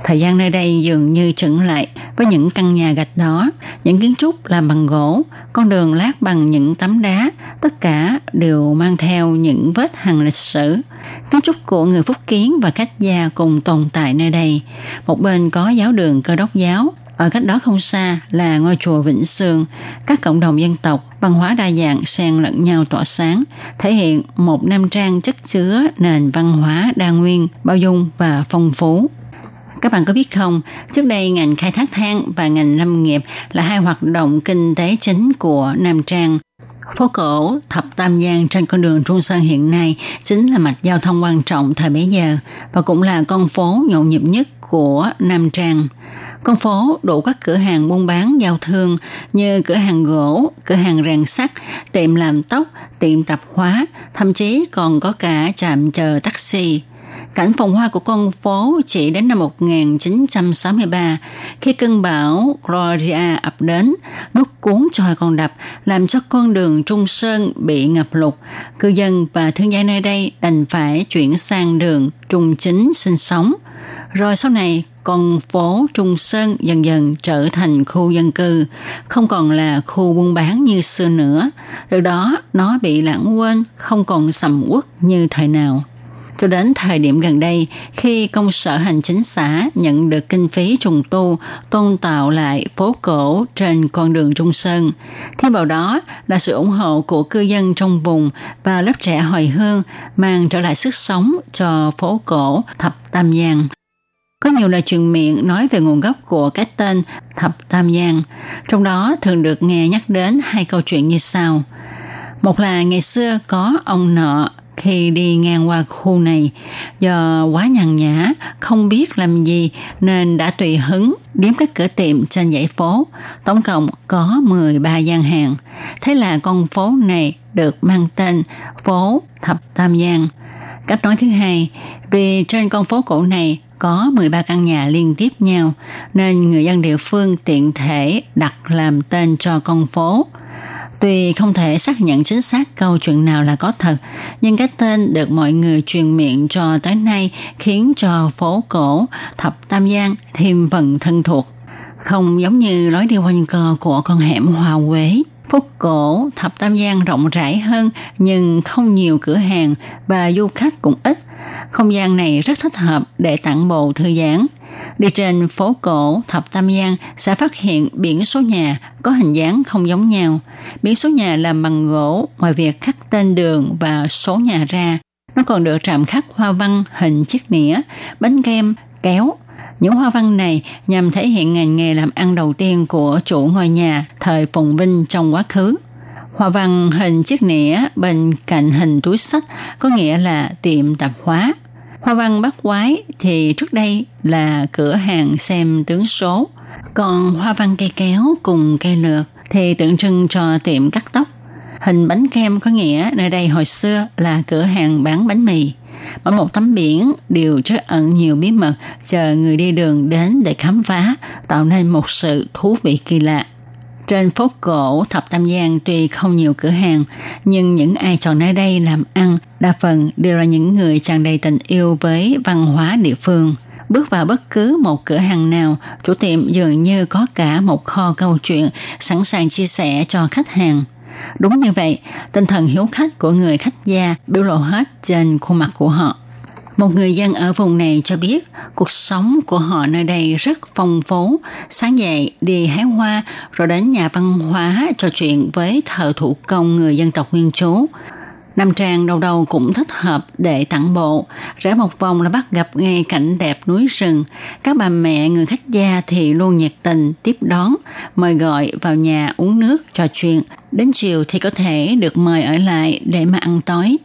Thời gian nơi đây dường như chững lại với những căn nhà gạch đó, những kiến trúc làm bằng gỗ, con đường lát bằng những tấm đá, tất cả đều mang theo những vết hằn lịch sử. Kiến trúc của người Phúc Kiến và Cách Gia cùng tồn tại nơi đây. Một bên có giáo đường cơ đốc giáo, ở cách đó không xa là ngôi chùa Vĩnh Sương, các cộng đồng dân tộc, văn hóa đa dạng xen lẫn nhau tỏa sáng, thể hiện một nam trang chất chứa nền văn hóa đa nguyên, bao dung và phong phú. Các bạn có biết không, trước đây ngành khai thác than và ngành lâm nghiệp là hai hoạt động kinh tế chính của Nam Trang. Phố cổ Thập Tam Giang trên con đường Trung Sơn hiện nay chính là mạch giao thông quan trọng thời bấy giờ và cũng là con phố nhộn nhịp nhất của Nam Trang. Con phố đủ các cửa hàng buôn bán giao thương như cửa hàng gỗ, cửa hàng rèn sắt, tiệm làm tóc, tiệm tạp hóa, thậm chí còn có cả trạm chờ taxi. Cảnh phòng hoa của con phố chỉ đến năm 1963 khi cơn bão Gloria ập đến, nước cuốn trôi con đập làm cho con đường Trung Sơn bị ngập lụt. Cư dân và thương gia nơi đây đành phải chuyển sang đường Trung Chính sinh sống. Rồi sau này con phố Trung Sơn dần dần trở thành khu dân cư, không còn là khu buôn bán như xưa nữa. Từ đó nó bị lãng quên, không còn sầm uất như thời nào. Cho đến thời điểm gần đây, khi công sở hành chính xã nhận được kinh phí trùng tu, tôn tạo lại phố cổ trên con đường Trung Sơn. Thêm vào đó là sự ủng hộ của cư dân trong vùng và lớp trẻ hồi hương mang trở lại sức sống cho phố cổ Thập Tam Giang. Có nhiều lời truyền miệng nói về nguồn gốc của cái tên Thập Tam Giang, trong đó thường được nghe nhắc đến hai câu chuyện như sau. Một là ngày xưa có ông nợ khi đi ngang qua khu này. Do quá nhàn nhã không biết làm gì nên đã tùy hứng điếm các cửa tiệm trên dãy phố. Tổng cộng có 13 gian hàng. Thế là con phố này được mang tên phố thập tam giang cách nói thứ hai vì trên con phố cổ này có 13 căn nhà liên tiếp nhau nên người dân địa phương tiện thể đặt làm tên cho con phố Tuy không thể xác nhận chính xác câu chuyện nào là có thật, nhưng cái tên được mọi người truyền miệng cho tới nay khiến cho phố cổ Thập Tam Giang thêm phần thân thuộc. Không giống như lối đi quanh co của con hẻm Hoa Quế. Phố cổ Thập Tam Giang rộng rãi hơn nhưng không nhiều cửa hàng và du khách cũng ít. Không gian này rất thích hợp để tặng bộ thư giãn. Đi trên phố cổ Thập Tam Giang sẽ phát hiện biển số nhà có hình dáng không giống nhau. Biển số nhà làm bằng gỗ, ngoài việc khắc tên đường và số nhà ra, nó còn được trạm khắc hoa văn hình chiếc nĩa, bánh kem, kéo. Những hoa văn này nhằm thể hiện ngành nghề làm ăn đầu tiên của chủ ngôi nhà thời Phùng Vinh trong quá khứ. Hoa văn hình chiếc nĩa bên cạnh hình túi sách có nghĩa là tiệm tạp hóa. Hoa văn bắt quái thì trước đây là cửa hàng xem tướng số, còn hoa văn cây kéo cùng cây lược thì tượng trưng cho tiệm cắt tóc. Hình bánh kem có nghĩa nơi đây hồi xưa là cửa hàng bán bánh mì. Mỗi một tấm biển đều chứa ẩn nhiều bí mật chờ người đi đường đến để khám phá, tạo nên một sự thú vị kỳ lạ. Trên phố cổ Thập Tam Giang tuy không nhiều cửa hàng, nhưng những ai chọn nơi đây làm ăn đa phần đều là những người tràn đầy tình yêu với văn hóa địa phương. Bước vào bất cứ một cửa hàng nào, chủ tiệm dường như có cả một kho câu chuyện sẵn sàng chia sẻ cho khách hàng. Đúng như vậy, tinh thần hiếu khách của người khách gia biểu lộ hết trên khuôn mặt của họ. Một người dân ở vùng này cho biết cuộc sống của họ nơi đây rất phong phú. Sáng dậy đi hái hoa rồi đến nhà văn hóa trò chuyện với thợ thủ công người dân tộc nguyên trú. Nam Trang đầu đầu cũng thích hợp để tặng bộ. Rẽ một vòng là bắt gặp ngay cảnh đẹp núi rừng. Các bà mẹ người khách gia thì luôn nhiệt tình tiếp đón, mời gọi vào nhà uống nước, trò chuyện. Đến chiều thì có thể được mời ở lại để mà ăn tối.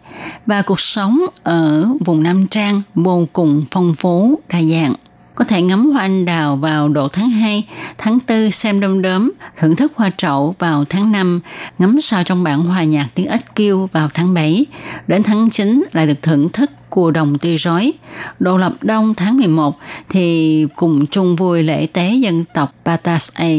Và cuộc sống ở vùng Nam Trang vô cùng phong phú, đa dạng có thể ngắm hoa anh đào vào độ tháng 2, tháng 4 xem đom đóm, thưởng thức hoa trậu vào tháng 5, ngắm sao trong bản hòa nhạc tiếng ếch kêu vào tháng 7. Đến tháng 9 lại được thưởng thức cua đồng tươi rói. Độ lập đông tháng 11 thì cùng chung vui lễ tế dân tộc Patas A.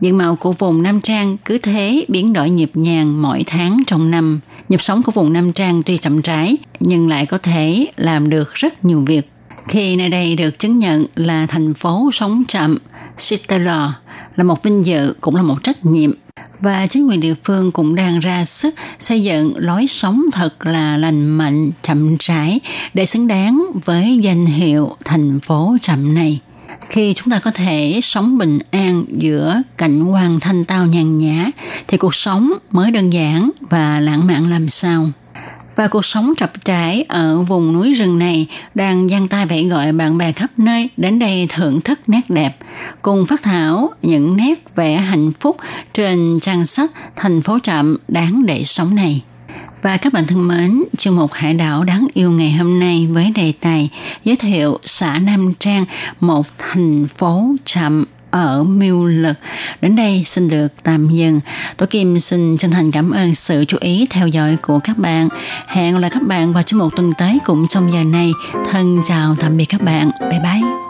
Diện mạo của vùng Nam Trang cứ thế biến đổi nhịp nhàng mỗi tháng trong năm. Nhịp sống của vùng Nam Trang tuy chậm rãi nhưng lại có thể làm được rất nhiều việc khi nơi đây được chứng nhận là thành phố sống chậm, Sitala là một vinh dự cũng là một trách nhiệm và chính quyền địa phương cũng đang ra sức xây dựng lối sống thật là lành mạnh, chậm rãi để xứng đáng với danh hiệu thành phố chậm này. Khi chúng ta có thể sống bình an giữa cảnh quan thanh tao nhàn nhã thì cuộc sống mới đơn giản và lãng mạn làm sao và cuộc sống chập trải ở vùng núi rừng này đang giang tay vẫy gọi bạn bè khắp nơi đến đây thưởng thức nét đẹp, cùng phát thảo những nét vẽ hạnh phúc trên trang sách Thành phố Trạm đáng để sống này. Và các bạn thân mến, chương mục Hải đảo đáng yêu ngày hôm nay với đề tài giới thiệu xã Nam Trang, một thành phố chậm ở Miêu Lực. Đến đây xin được tạm dừng. Tôi Kim xin chân thành cảm ơn sự chú ý theo dõi của các bạn. Hẹn gặp lại các bạn vào trong một tuần tới cũng trong giờ này. Thân chào tạm biệt các bạn. Bye bye.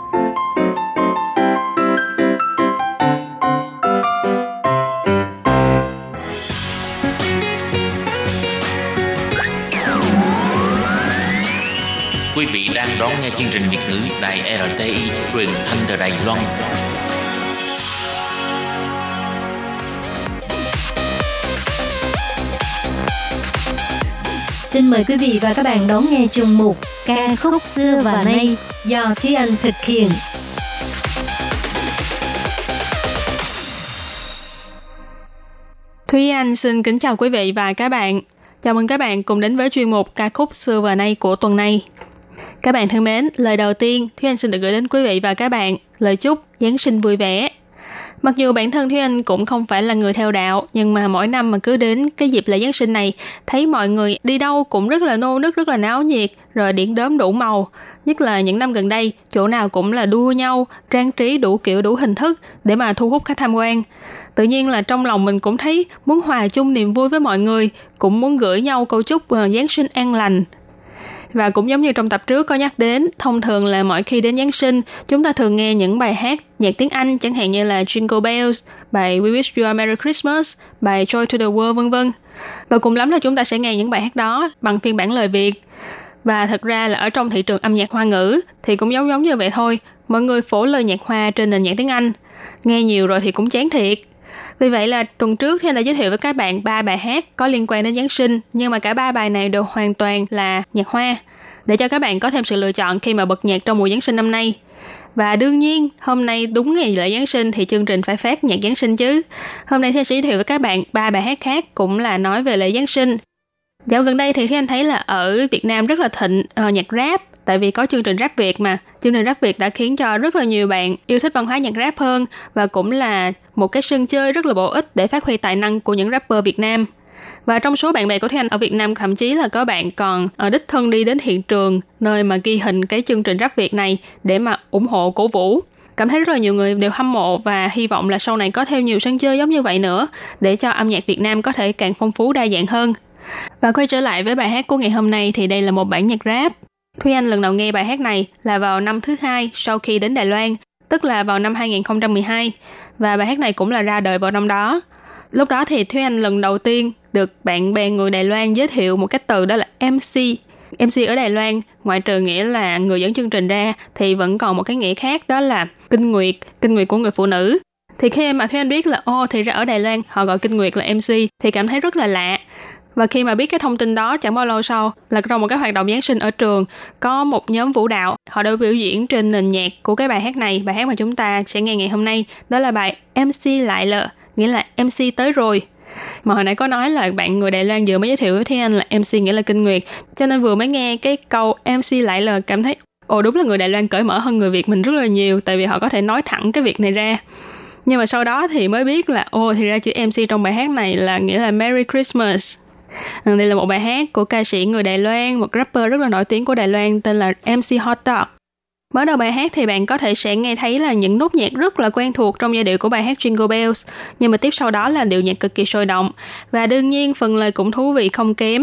Quý vị đang đón nghe chương trình Việt ngữ Đài RTI truyền thanh từ Đài Loan. Xin mời quý vị và các bạn đón nghe chung mục ca khúc xưa và nay do Thúy Anh thực hiện. Thúy Anh xin kính chào quý vị và các bạn. Chào mừng các bạn cùng đến với chuyên mục ca khúc xưa và nay của tuần này. Các bạn thân mến, lời đầu tiên Thúy Anh xin được gửi đến quý vị và các bạn lời chúc Giáng sinh vui vẻ. Mặc dù bản thân Thúy Anh cũng không phải là người theo đạo, nhưng mà mỗi năm mà cứ đến cái dịp lễ Giáng sinh này, thấy mọi người đi đâu cũng rất là nô nức, rất là náo nhiệt, rồi điện đốm đủ màu. Nhất là những năm gần đây, chỗ nào cũng là đua nhau, trang trí đủ kiểu đủ hình thức để mà thu hút khách tham quan. Tự nhiên là trong lòng mình cũng thấy muốn hòa chung niềm vui với mọi người, cũng muốn gửi nhau câu chúc ờ, Giáng sinh an lành, và cũng giống như trong tập trước có nhắc đến, thông thường là mỗi khi đến Giáng sinh, chúng ta thường nghe những bài hát nhạc tiếng Anh chẳng hạn như là Jingle Bells, bài We Wish You a Merry Christmas, bài Joy to the World vân vân. Và cùng lắm là chúng ta sẽ nghe những bài hát đó bằng phiên bản lời Việt. Và thật ra là ở trong thị trường âm nhạc hoa ngữ thì cũng giống giống như vậy thôi. Mọi người phổ lời nhạc hoa trên nền nhạc tiếng Anh. Nghe nhiều rồi thì cũng chán thiệt. Vì vậy là tuần trước thì đã giới thiệu với các bạn ba bài hát có liên quan đến Giáng sinh, nhưng mà cả ba bài này đều hoàn toàn là nhạc hoa để cho các bạn có thêm sự lựa chọn khi mà bật nhạc trong mùa Giáng sinh năm nay. Và đương nhiên, hôm nay đúng ngày lễ Giáng sinh thì chương trình phải phát nhạc Giáng sinh chứ. Hôm nay thì sẽ giới thiệu với các bạn ba bài hát khác cũng là nói về lễ Giáng sinh. Dạo gần đây thì khi anh thấy là ở Việt Nam rất là thịnh uh, nhạc rap tại vì có chương trình rap Việt mà. Chương trình rap Việt đã khiến cho rất là nhiều bạn yêu thích văn hóa nhạc rap hơn và cũng là một cái sân chơi rất là bổ ích để phát huy tài năng của những rapper Việt Nam. Và trong số bạn bè của Thế Anh ở Việt Nam, thậm chí là có bạn còn ở đích thân đi đến hiện trường nơi mà ghi hình cái chương trình rap Việt này để mà ủng hộ cổ vũ. Cảm thấy rất là nhiều người đều hâm mộ và hy vọng là sau này có thêm nhiều sân chơi giống như vậy nữa để cho âm nhạc Việt Nam có thể càng phong phú đa dạng hơn. Và quay trở lại với bài hát của ngày hôm nay thì đây là một bản nhạc rap. Thúy Anh lần đầu nghe bài hát này là vào năm thứ hai sau khi đến Đài Loan, tức là vào năm 2012, và bài hát này cũng là ra đời vào năm đó. Lúc đó thì Thúy Anh lần đầu tiên được bạn bè người Đài Loan giới thiệu một cái từ đó là MC. MC ở Đài Loan, ngoại trừ nghĩa là người dẫn chương trình ra, thì vẫn còn một cái nghĩa khác đó là kinh nguyệt, kinh nguyệt của người phụ nữ. Thì khi mà Thúy Anh biết là ô thì ra ở Đài Loan họ gọi kinh nguyệt là MC thì cảm thấy rất là lạ. Và khi mà biết cái thông tin đó chẳng bao lâu sau là trong một cái hoạt động Giáng sinh ở trường. Có một nhóm vũ đạo họ đã biểu diễn trên nền nhạc của cái bài hát này, bài hát mà chúng ta sẽ nghe ngày hôm nay đó là bài MC lại lợ, nghĩa là MC tới rồi. Mà hồi nãy có nói là bạn người Đài Loan vừa mới giới thiệu với Thế Anh là MC nghĩa là kinh nguyệt cho nên vừa mới nghe cái câu MC lại là cảm thấy ồ đúng là người Đài Loan cởi mở hơn người Việt mình rất là nhiều tại vì họ có thể nói thẳng cái việc này ra. Nhưng mà sau đó thì mới biết là ồ thì ra chữ MC trong bài hát này là nghĩa là Merry Christmas. Ờ, đây là một bài hát của ca sĩ người Đài Loan, một rapper rất là nổi tiếng của Đài Loan tên là MC Hot Dog. Mở đầu bài hát thì bạn có thể sẽ nghe thấy là những nốt nhạc rất là quen thuộc trong giai điệu của bài hát Jingle Bells, nhưng mà tiếp sau đó là điệu nhạc cực kỳ sôi động. Và đương nhiên phần lời cũng thú vị không kém.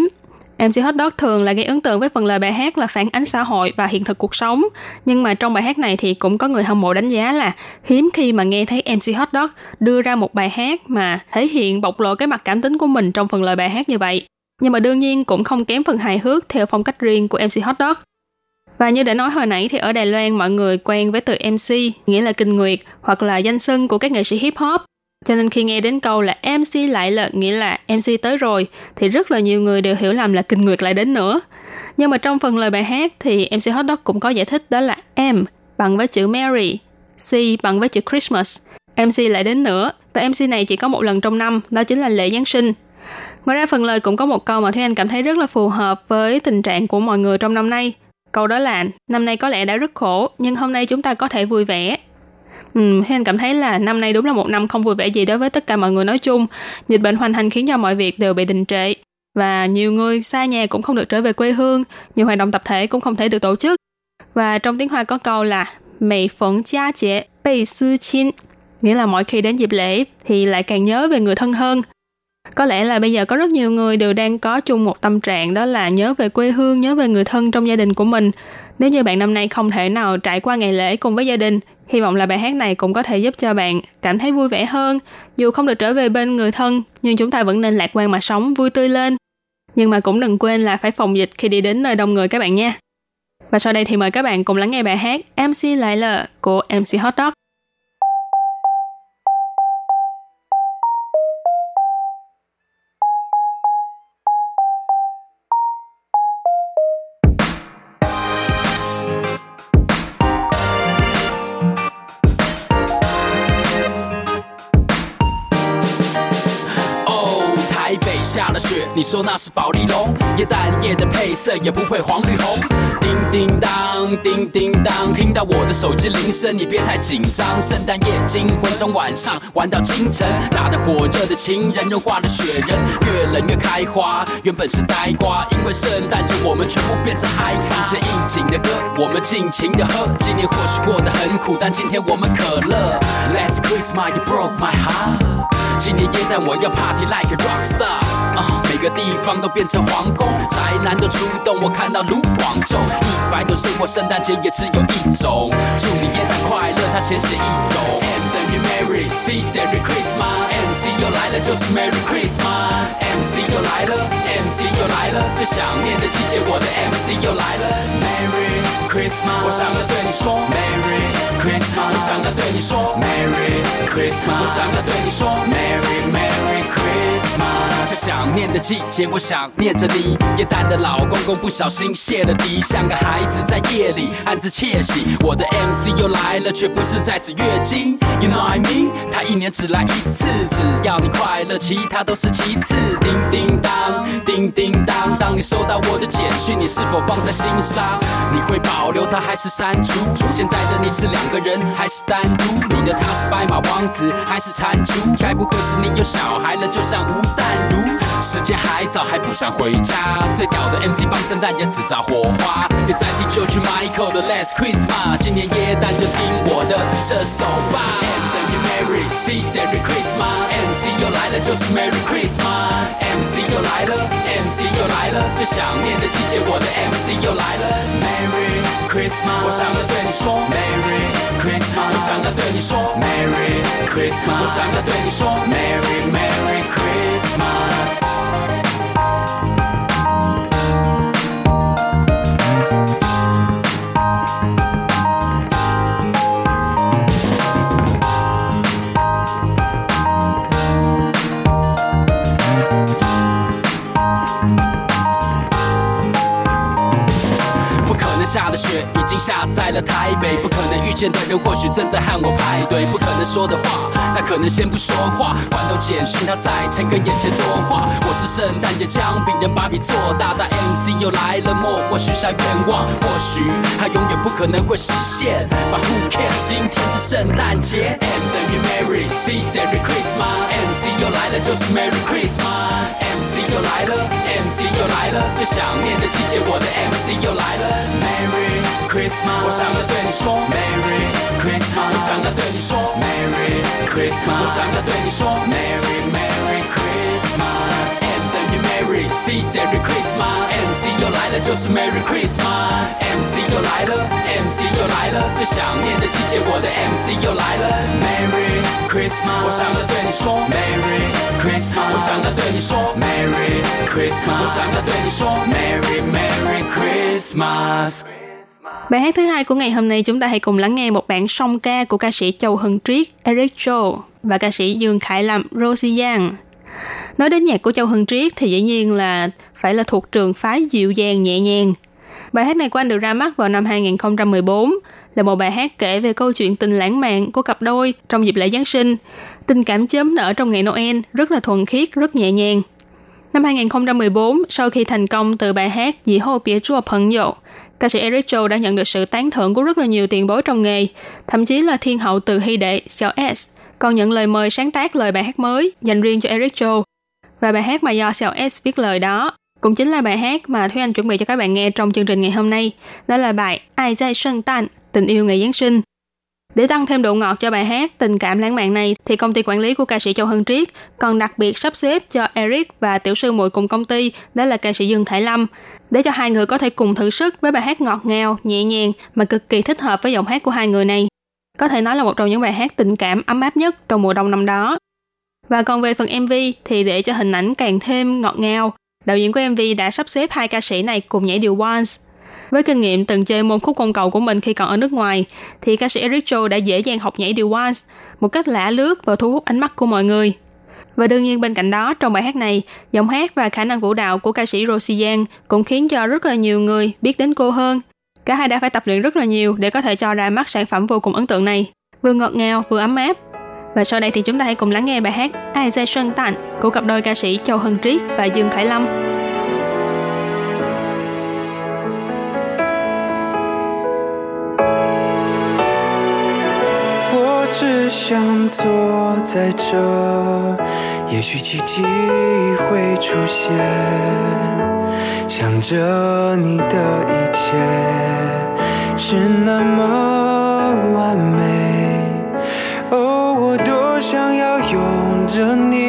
MC Hot Dog thường là gây ấn tượng với phần lời bài hát là phản ánh xã hội và hiện thực cuộc sống. Nhưng mà trong bài hát này thì cũng có người hâm mộ đánh giá là hiếm khi mà nghe thấy MC Hot Dog đưa ra một bài hát mà thể hiện bộc lộ cái mặt cảm tính của mình trong phần lời bài hát như vậy. Nhưng mà đương nhiên cũng không kém phần hài hước theo phong cách riêng của MC Hot Dog. Và như đã nói hồi nãy thì ở Đài Loan mọi người quen với từ MC, nghĩa là kinh nguyệt, hoặc là danh xưng của các nghệ sĩ hip hop cho nên khi nghe đến câu là MC lại lợn nghĩa là MC tới rồi thì rất là nhiều người đều hiểu lầm là kinh nguyệt lại đến nữa. Nhưng mà trong phần lời bài hát thì MC Hot Dog cũng có giải thích đó là M bằng với chữ Mary, C bằng với chữ Christmas. MC lại đến nữa và MC này chỉ có một lần trong năm, đó chính là lễ Giáng sinh. Ngoài ra phần lời cũng có một câu mà Thúy Anh cảm thấy rất là phù hợp với tình trạng của mọi người trong năm nay. Câu đó là năm nay có lẽ đã rất khổ, nhưng hôm nay chúng ta có thể vui vẻ. Ừ, Hen cảm thấy là năm nay đúng là một năm không vui vẻ gì đối với tất cả mọi người nói chung. Dịch bệnh hoành hành khiến cho mọi việc đều bị đình trệ và nhiều người xa nhà cũng không được trở về quê hương, nhiều hoạt động tập thể cũng không thể được tổ chức. Và trong tiếng Hoa có câu là Mày phận gia chế, bày sư chín, nghĩa là mỗi khi đến dịp lễ thì lại càng nhớ về người thân hơn. Có lẽ là bây giờ có rất nhiều người đều đang có chung một tâm trạng đó là nhớ về quê hương, nhớ về người thân trong gia đình của mình. Nếu như bạn năm nay không thể nào trải qua ngày lễ cùng với gia đình, hy vọng là bài hát này cũng có thể giúp cho bạn cảm thấy vui vẻ hơn. Dù không được trở về bên người thân, nhưng chúng ta vẫn nên lạc quan mà sống, vui tươi lên. Nhưng mà cũng đừng quên là phải phòng dịch khi đi đến nơi đông người các bạn nha. Và sau đây thì mời các bạn cùng lắng nghe bài hát MC Lại Lờ của MC Hot Dog. 你说那是宝丽龙。耶诞夜的配色也不会黄绿红。叮叮当，叮叮当，听到我的手机铃声，你别太紧张。圣诞夜惊魂，从晚上玩到清晨，打得火热的情人融化了雪人，越冷越开花。原本是呆瓜，因为圣诞节我们全部变成嗨放些应景的歌，我们尽情的喝。今年或许过得很苦，但今天我们可乐。Last Christmas you broke my heart。今年耶诞我要 party like a rock star。每个地方都变成皇宫，宅男都出动，我看到卢广仲。一百种生活，圣诞节也只有一种。祝你耶诞快乐，他浅显易懂。M 等于 Merry，C 等于 Christmas 又来了就是 Merry Christmas，MC 又来了，MC 又来了，最想念的季节，我的 MC 又来了，Merry Christmas，我想要对你说 Merry Christmas，我想要对你说 Merry Christmas，我想要对你说 Merry Merry Christmas，最想念的季节，我想念着你。夜淡的老公公不小心泄了底，像个孩子在夜里暗自窃喜。我的 MC 又来了，却不是在此月经，You know I mean？他一年只来一次，只要你快乐，其他都是其次。叮叮当，叮叮当，当你收到我的简讯，你是否放在心上？你会保留它还是删除？现在的你是两个人还是单独？你的他是白马王子还是蟾蜍？该不会是你有小孩了，就像吴淡如？时间还早，还不想回家。最屌的 MC 帮圣诞节制造火花，别再听就去 Michael 的 Last Christmas。今年耶诞就听我的这首吧。M 等于 Merry，C 等于 Christmas，MC 又来了就是 Merry Christmas，MC 又来了，MC 又来了，最想念的季节，我的 MC 又来了，Merry Christmas。我想要对你说 Merry Christmas，我想要对你说 Merry Christmas，我想要对你说 Merry Merry Christmas。已经下在了台北，不可能遇见的人或许正在和我排队，不可能说的话，那可能先不说话。罐头简讯他在诚恳也嫌多话。我是圣诞节将病人把笔做大，大 MC 又来了，默默许下愿望，或许他永远不可能会实现。But who cares？今天是圣诞节，M 等于 Merry，C 等于 Christmas，MC 又来了就是 Merry Christmas，MC 又来了，MC 又来了，最想念的季节，我的 MC 又来了，Merry Christmas，我想要对你说 Merry Christmas，我想要对你说 Merry Christmas，我想要对你说 Merry Merry Christmas。M 等于 Merry，C 等于 Christmas，MC 又来了就是 Merry Christmas，MC 又来了，MC 又来了，最想念的季节，我的 MC 又来了，Merry Christmas，我想要对你说 Merry Christmas，我想要对你说 Christmas Một là dậy cho Merry Merry Christmas Bài hát thứ hai của ngày hôm nay chúng ta hãy cùng lắng nghe một bản song ca của ca sĩ Châu hưng Triết, Eric Cho và ca sĩ Dương Khải Lâm, Rosie Yang. Nói đến nhạc của Châu hưng Triết thì dĩ nhiên là phải là thuộc trường phái dịu dàng nhẹ nhàng. Bài hát này của anh được ra mắt vào năm 2014, là một bài hát kể về câu chuyện tình lãng mạn của cặp đôi trong dịp lễ Giáng sinh. Tình cảm chớm nở trong ngày Noel rất là thuần khiết, rất nhẹ nhàng. Năm 2014, sau khi thành công từ bài hát Dì hô bia chua phận dụ, ca sĩ Eric Joe đã nhận được sự tán thưởng của rất là nhiều tiền bối trong nghề, thậm chí là thiên hậu từ hy đệ Xiao S, còn nhận lời mời sáng tác lời bài hát mới dành riêng cho Eric Joe. Và bài hát mà do Xiao S viết lời đó cũng chính là bài hát mà Thúy Anh chuẩn bị cho các bạn nghe trong chương trình ngày hôm nay. Đó là bài Ai Giai Sơn Tan, tình yêu ngày Giáng sinh. Để tăng thêm độ ngọt cho bài hát tình cảm lãng mạn này, thì công ty quản lý của ca sĩ Châu Hân Triết còn đặc biệt sắp xếp cho Eric và tiểu sư muội cùng công ty, đó là ca sĩ Dương Thải Lâm, để cho hai người có thể cùng thử sức với bài hát ngọt ngào, nhẹ nhàng mà cực kỳ thích hợp với giọng hát của hai người này. Có thể nói là một trong những bài hát tình cảm ấm áp nhất trong mùa đông năm đó. Và còn về phần MV thì để cho hình ảnh càng thêm ngọt ngào, đạo diễn của MV đã sắp xếp hai ca sĩ này cùng nhảy điệu Once với kinh nghiệm từng chơi môn khúc công cầu của mình khi còn ở nước ngoài, thì ca sĩ Eric Cho đã dễ dàng học nhảy điệu waltz một cách lạ lướt và thu hút ánh mắt của mọi người. Và đương nhiên bên cạnh đó, trong bài hát này, giọng hát và khả năng vũ đạo của ca sĩ Rosie Yang cũng khiến cho rất là nhiều người biết đến cô hơn. Cả hai đã phải tập luyện rất là nhiều để có thể cho ra mắt sản phẩm vô cùng ấn tượng này. Vừa ngọt ngào, vừa ấm áp. Và sau đây thì chúng ta hãy cùng lắng nghe bài hát Ai Giai Sơn Tạnh của cặp đôi ca sĩ Châu Hân Triết và Dương Khải Lâm. 只想坐在这，也许奇迹会出现。想着你的一切是那么完美，哦，我多想要拥着你，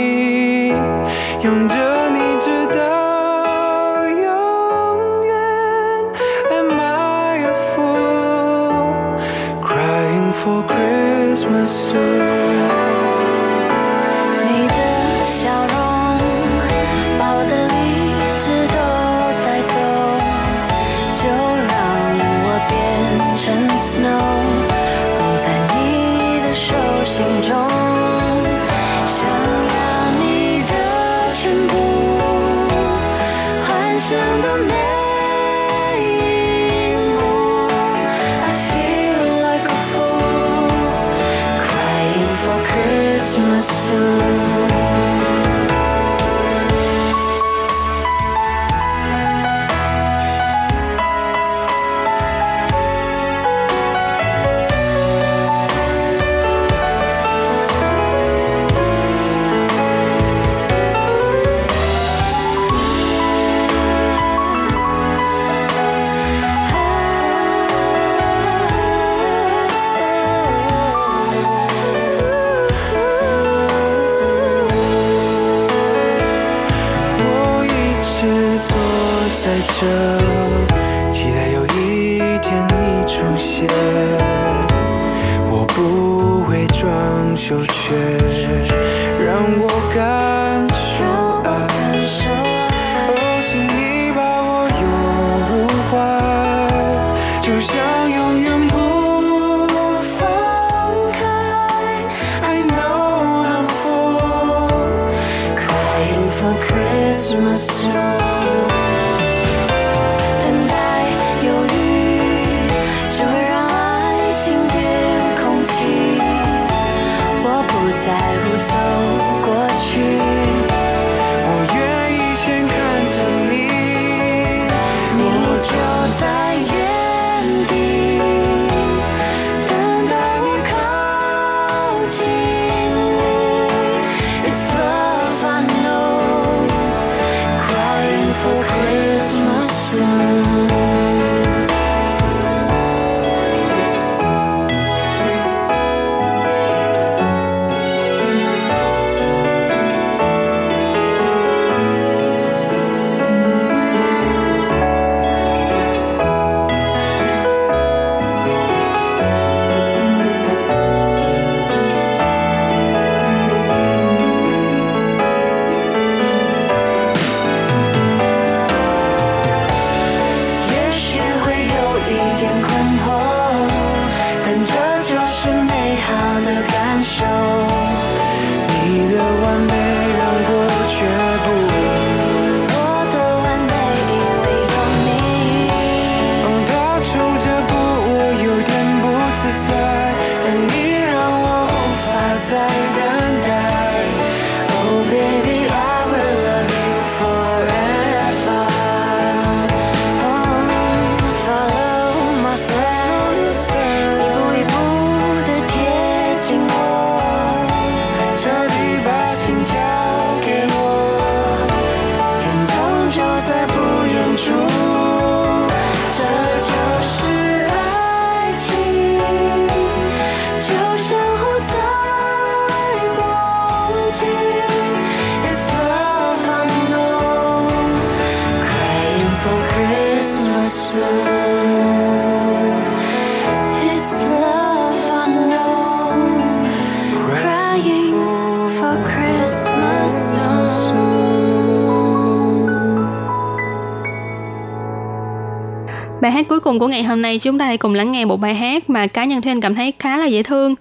Bài của ngày hôm nay chúng ta hãy cùng lắng nghe một bài hát mà cá nhân Thuyên cảm thấy khá là dễ thương.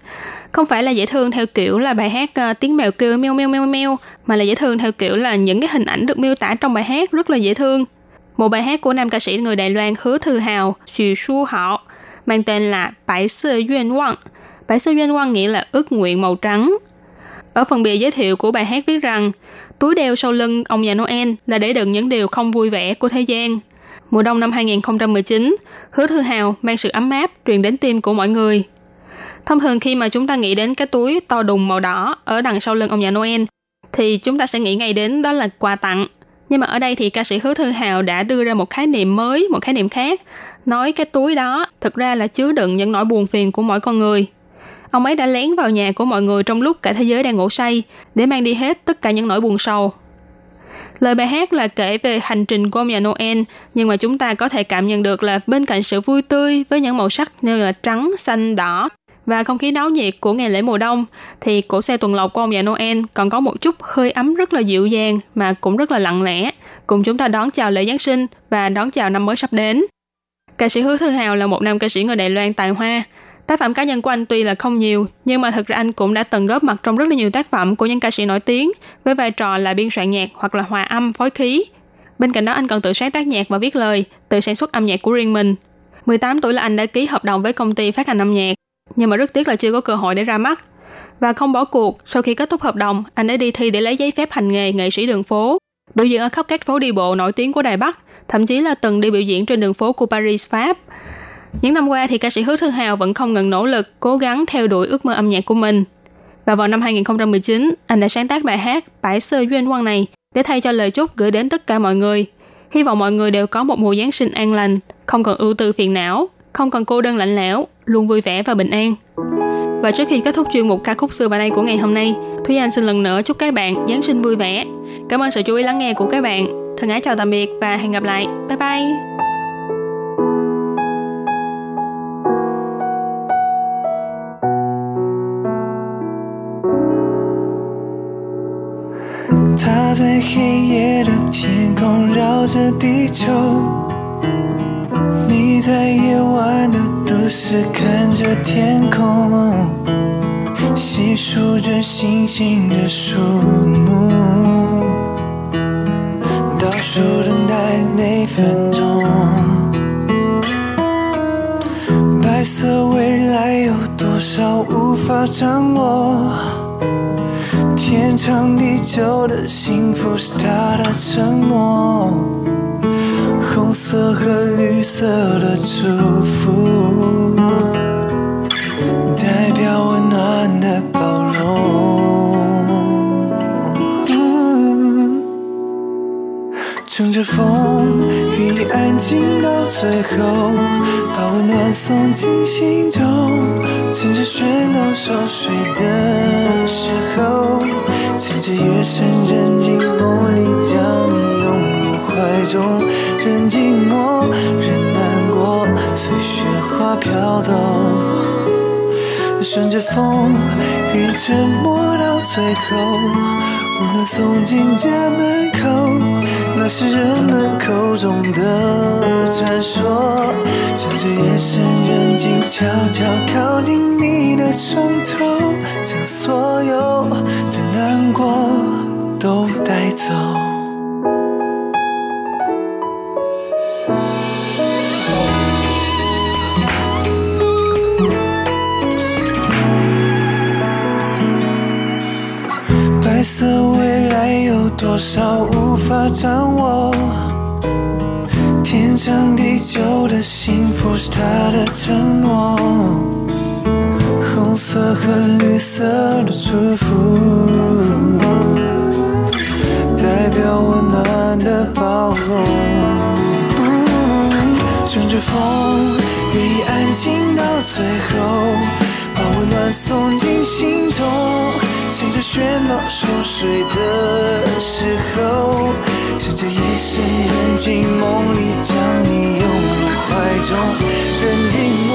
Không phải là dễ thương theo kiểu là bài hát uh, tiếng mèo kêu meo meo meo meo, mà là dễ thương theo kiểu là những cái hình ảnh được miêu tả trong bài hát rất là dễ thương. Một bài hát của nam ca sĩ người Đài Loan Hứa Thư Hào, Xu Su Họ, mang tên là Bãi Sơ Duyên Quang. Bãi Sơ Duyên Quang nghĩa là ước nguyện màu trắng. Ở phần bìa giới thiệu của bài hát viết rằng, túi đeo sau lưng ông già Noel là để đựng những điều không vui vẻ của thế gian. Mùa đông năm 2019, hứa thư hào mang sự ấm áp truyền đến tim của mọi người. Thông thường khi mà chúng ta nghĩ đến cái túi to đùng màu đỏ ở đằng sau lưng ông già Noel, thì chúng ta sẽ nghĩ ngay đến đó là quà tặng. Nhưng mà ở đây thì ca sĩ Hứa Thư Hào đã đưa ra một khái niệm mới, một khái niệm khác, nói cái túi đó thực ra là chứa đựng những nỗi buồn phiền của mỗi con người. Ông ấy đã lén vào nhà của mọi người trong lúc cả thế giới đang ngủ say để mang đi hết tất cả những nỗi buồn sầu. Lời bài hát là kể về hành trình của ông già Noel, nhưng mà chúng ta có thể cảm nhận được là bên cạnh sự vui tươi với những màu sắc như là trắng, xanh, đỏ và không khí náo nhiệt của ngày lễ mùa đông, thì cổ xe tuần lộc của ông già Noel còn có một chút hơi ấm rất là dịu dàng mà cũng rất là lặng lẽ, cùng chúng ta đón chào lễ Giáng sinh và đón chào năm mới sắp đến. Ca sĩ Hứa Thư Hào là một nam ca sĩ người Đài Loan tài hoa, Tác phẩm cá nhân của anh tuy là không nhiều, nhưng mà thực ra anh cũng đã từng góp mặt trong rất là nhiều tác phẩm của những ca sĩ nổi tiếng với vai trò là biên soạn nhạc hoặc là hòa âm, phối khí. Bên cạnh đó anh còn tự sáng tác nhạc và viết lời, tự sản xuất âm nhạc của riêng mình. 18 tuổi là anh đã ký hợp đồng với công ty phát hành âm nhạc, nhưng mà rất tiếc là chưa có cơ hội để ra mắt. Và không bỏ cuộc, sau khi kết thúc hợp đồng, anh đã đi thi để lấy giấy phép hành nghề nghệ sĩ đường phố, biểu diễn ở khắp các phố đi bộ nổi tiếng của Đài Bắc, thậm chí là từng đi biểu diễn trên đường phố của Paris, Pháp. Những năm qua thì ca sĩ Hứa Thư Hào vẫn không ngừng nỗ lực, cố gắng theo đuổi ước mơ âm nhạc của mình. Và vào năm 2019, anh đã sáng tác bài hát Bãi sơ duyên quang này để thay cho lời chúc gửi đến tất cả mọi người. Hy vọng mọi người đều có một mùa Giáng sinh an lành, không còn ưu tư phiền não, không còn cô đơn lạnh lẽo, luôn vui vẻ và bình an. Và trước khi kết thúc chuyên mục ca khúc xưa và đây của ngày hôm nay, Thúy Anh xin lần nữa chúc các bạn Giáng sinh vui vẻ. Cảm ơn sự chú ý lắng nghe của các bạn. Thân ái chào tạm biệt và hẹn gặp lại. Bye bye! 它在黑夜的天空绕着地球，你在夜晚的都市看着天空，细数着星星的数目，倒数等待每分钟。白色未来有多少无法掌握？天长地久的幸福是他的承诺，红色和绿色的祝福，代表温暖的包容。乘着风，愿意安静到最后，把温暖送进心中。趁着喧闹熟睡的时候，趁着夜深人静梦里将你拥入怀中，任寂寞，任难过，随雪花飘走。顺着风，愿沉默到最后，温暖送进家门口。那是人们口中的传说。趁着夜深人静，悄悄靠近你的床头，将所有的难过都带走。多少无法掌握？天长地久的幸福是他的承诺，红色和绿色的祝福，代表温暖的包容。乘着风，愿意安静到最后，把温暖送进心中。趁着喧闹熟睡的时候，趁着夜深人静梦里将你拥入怀中，任寂寞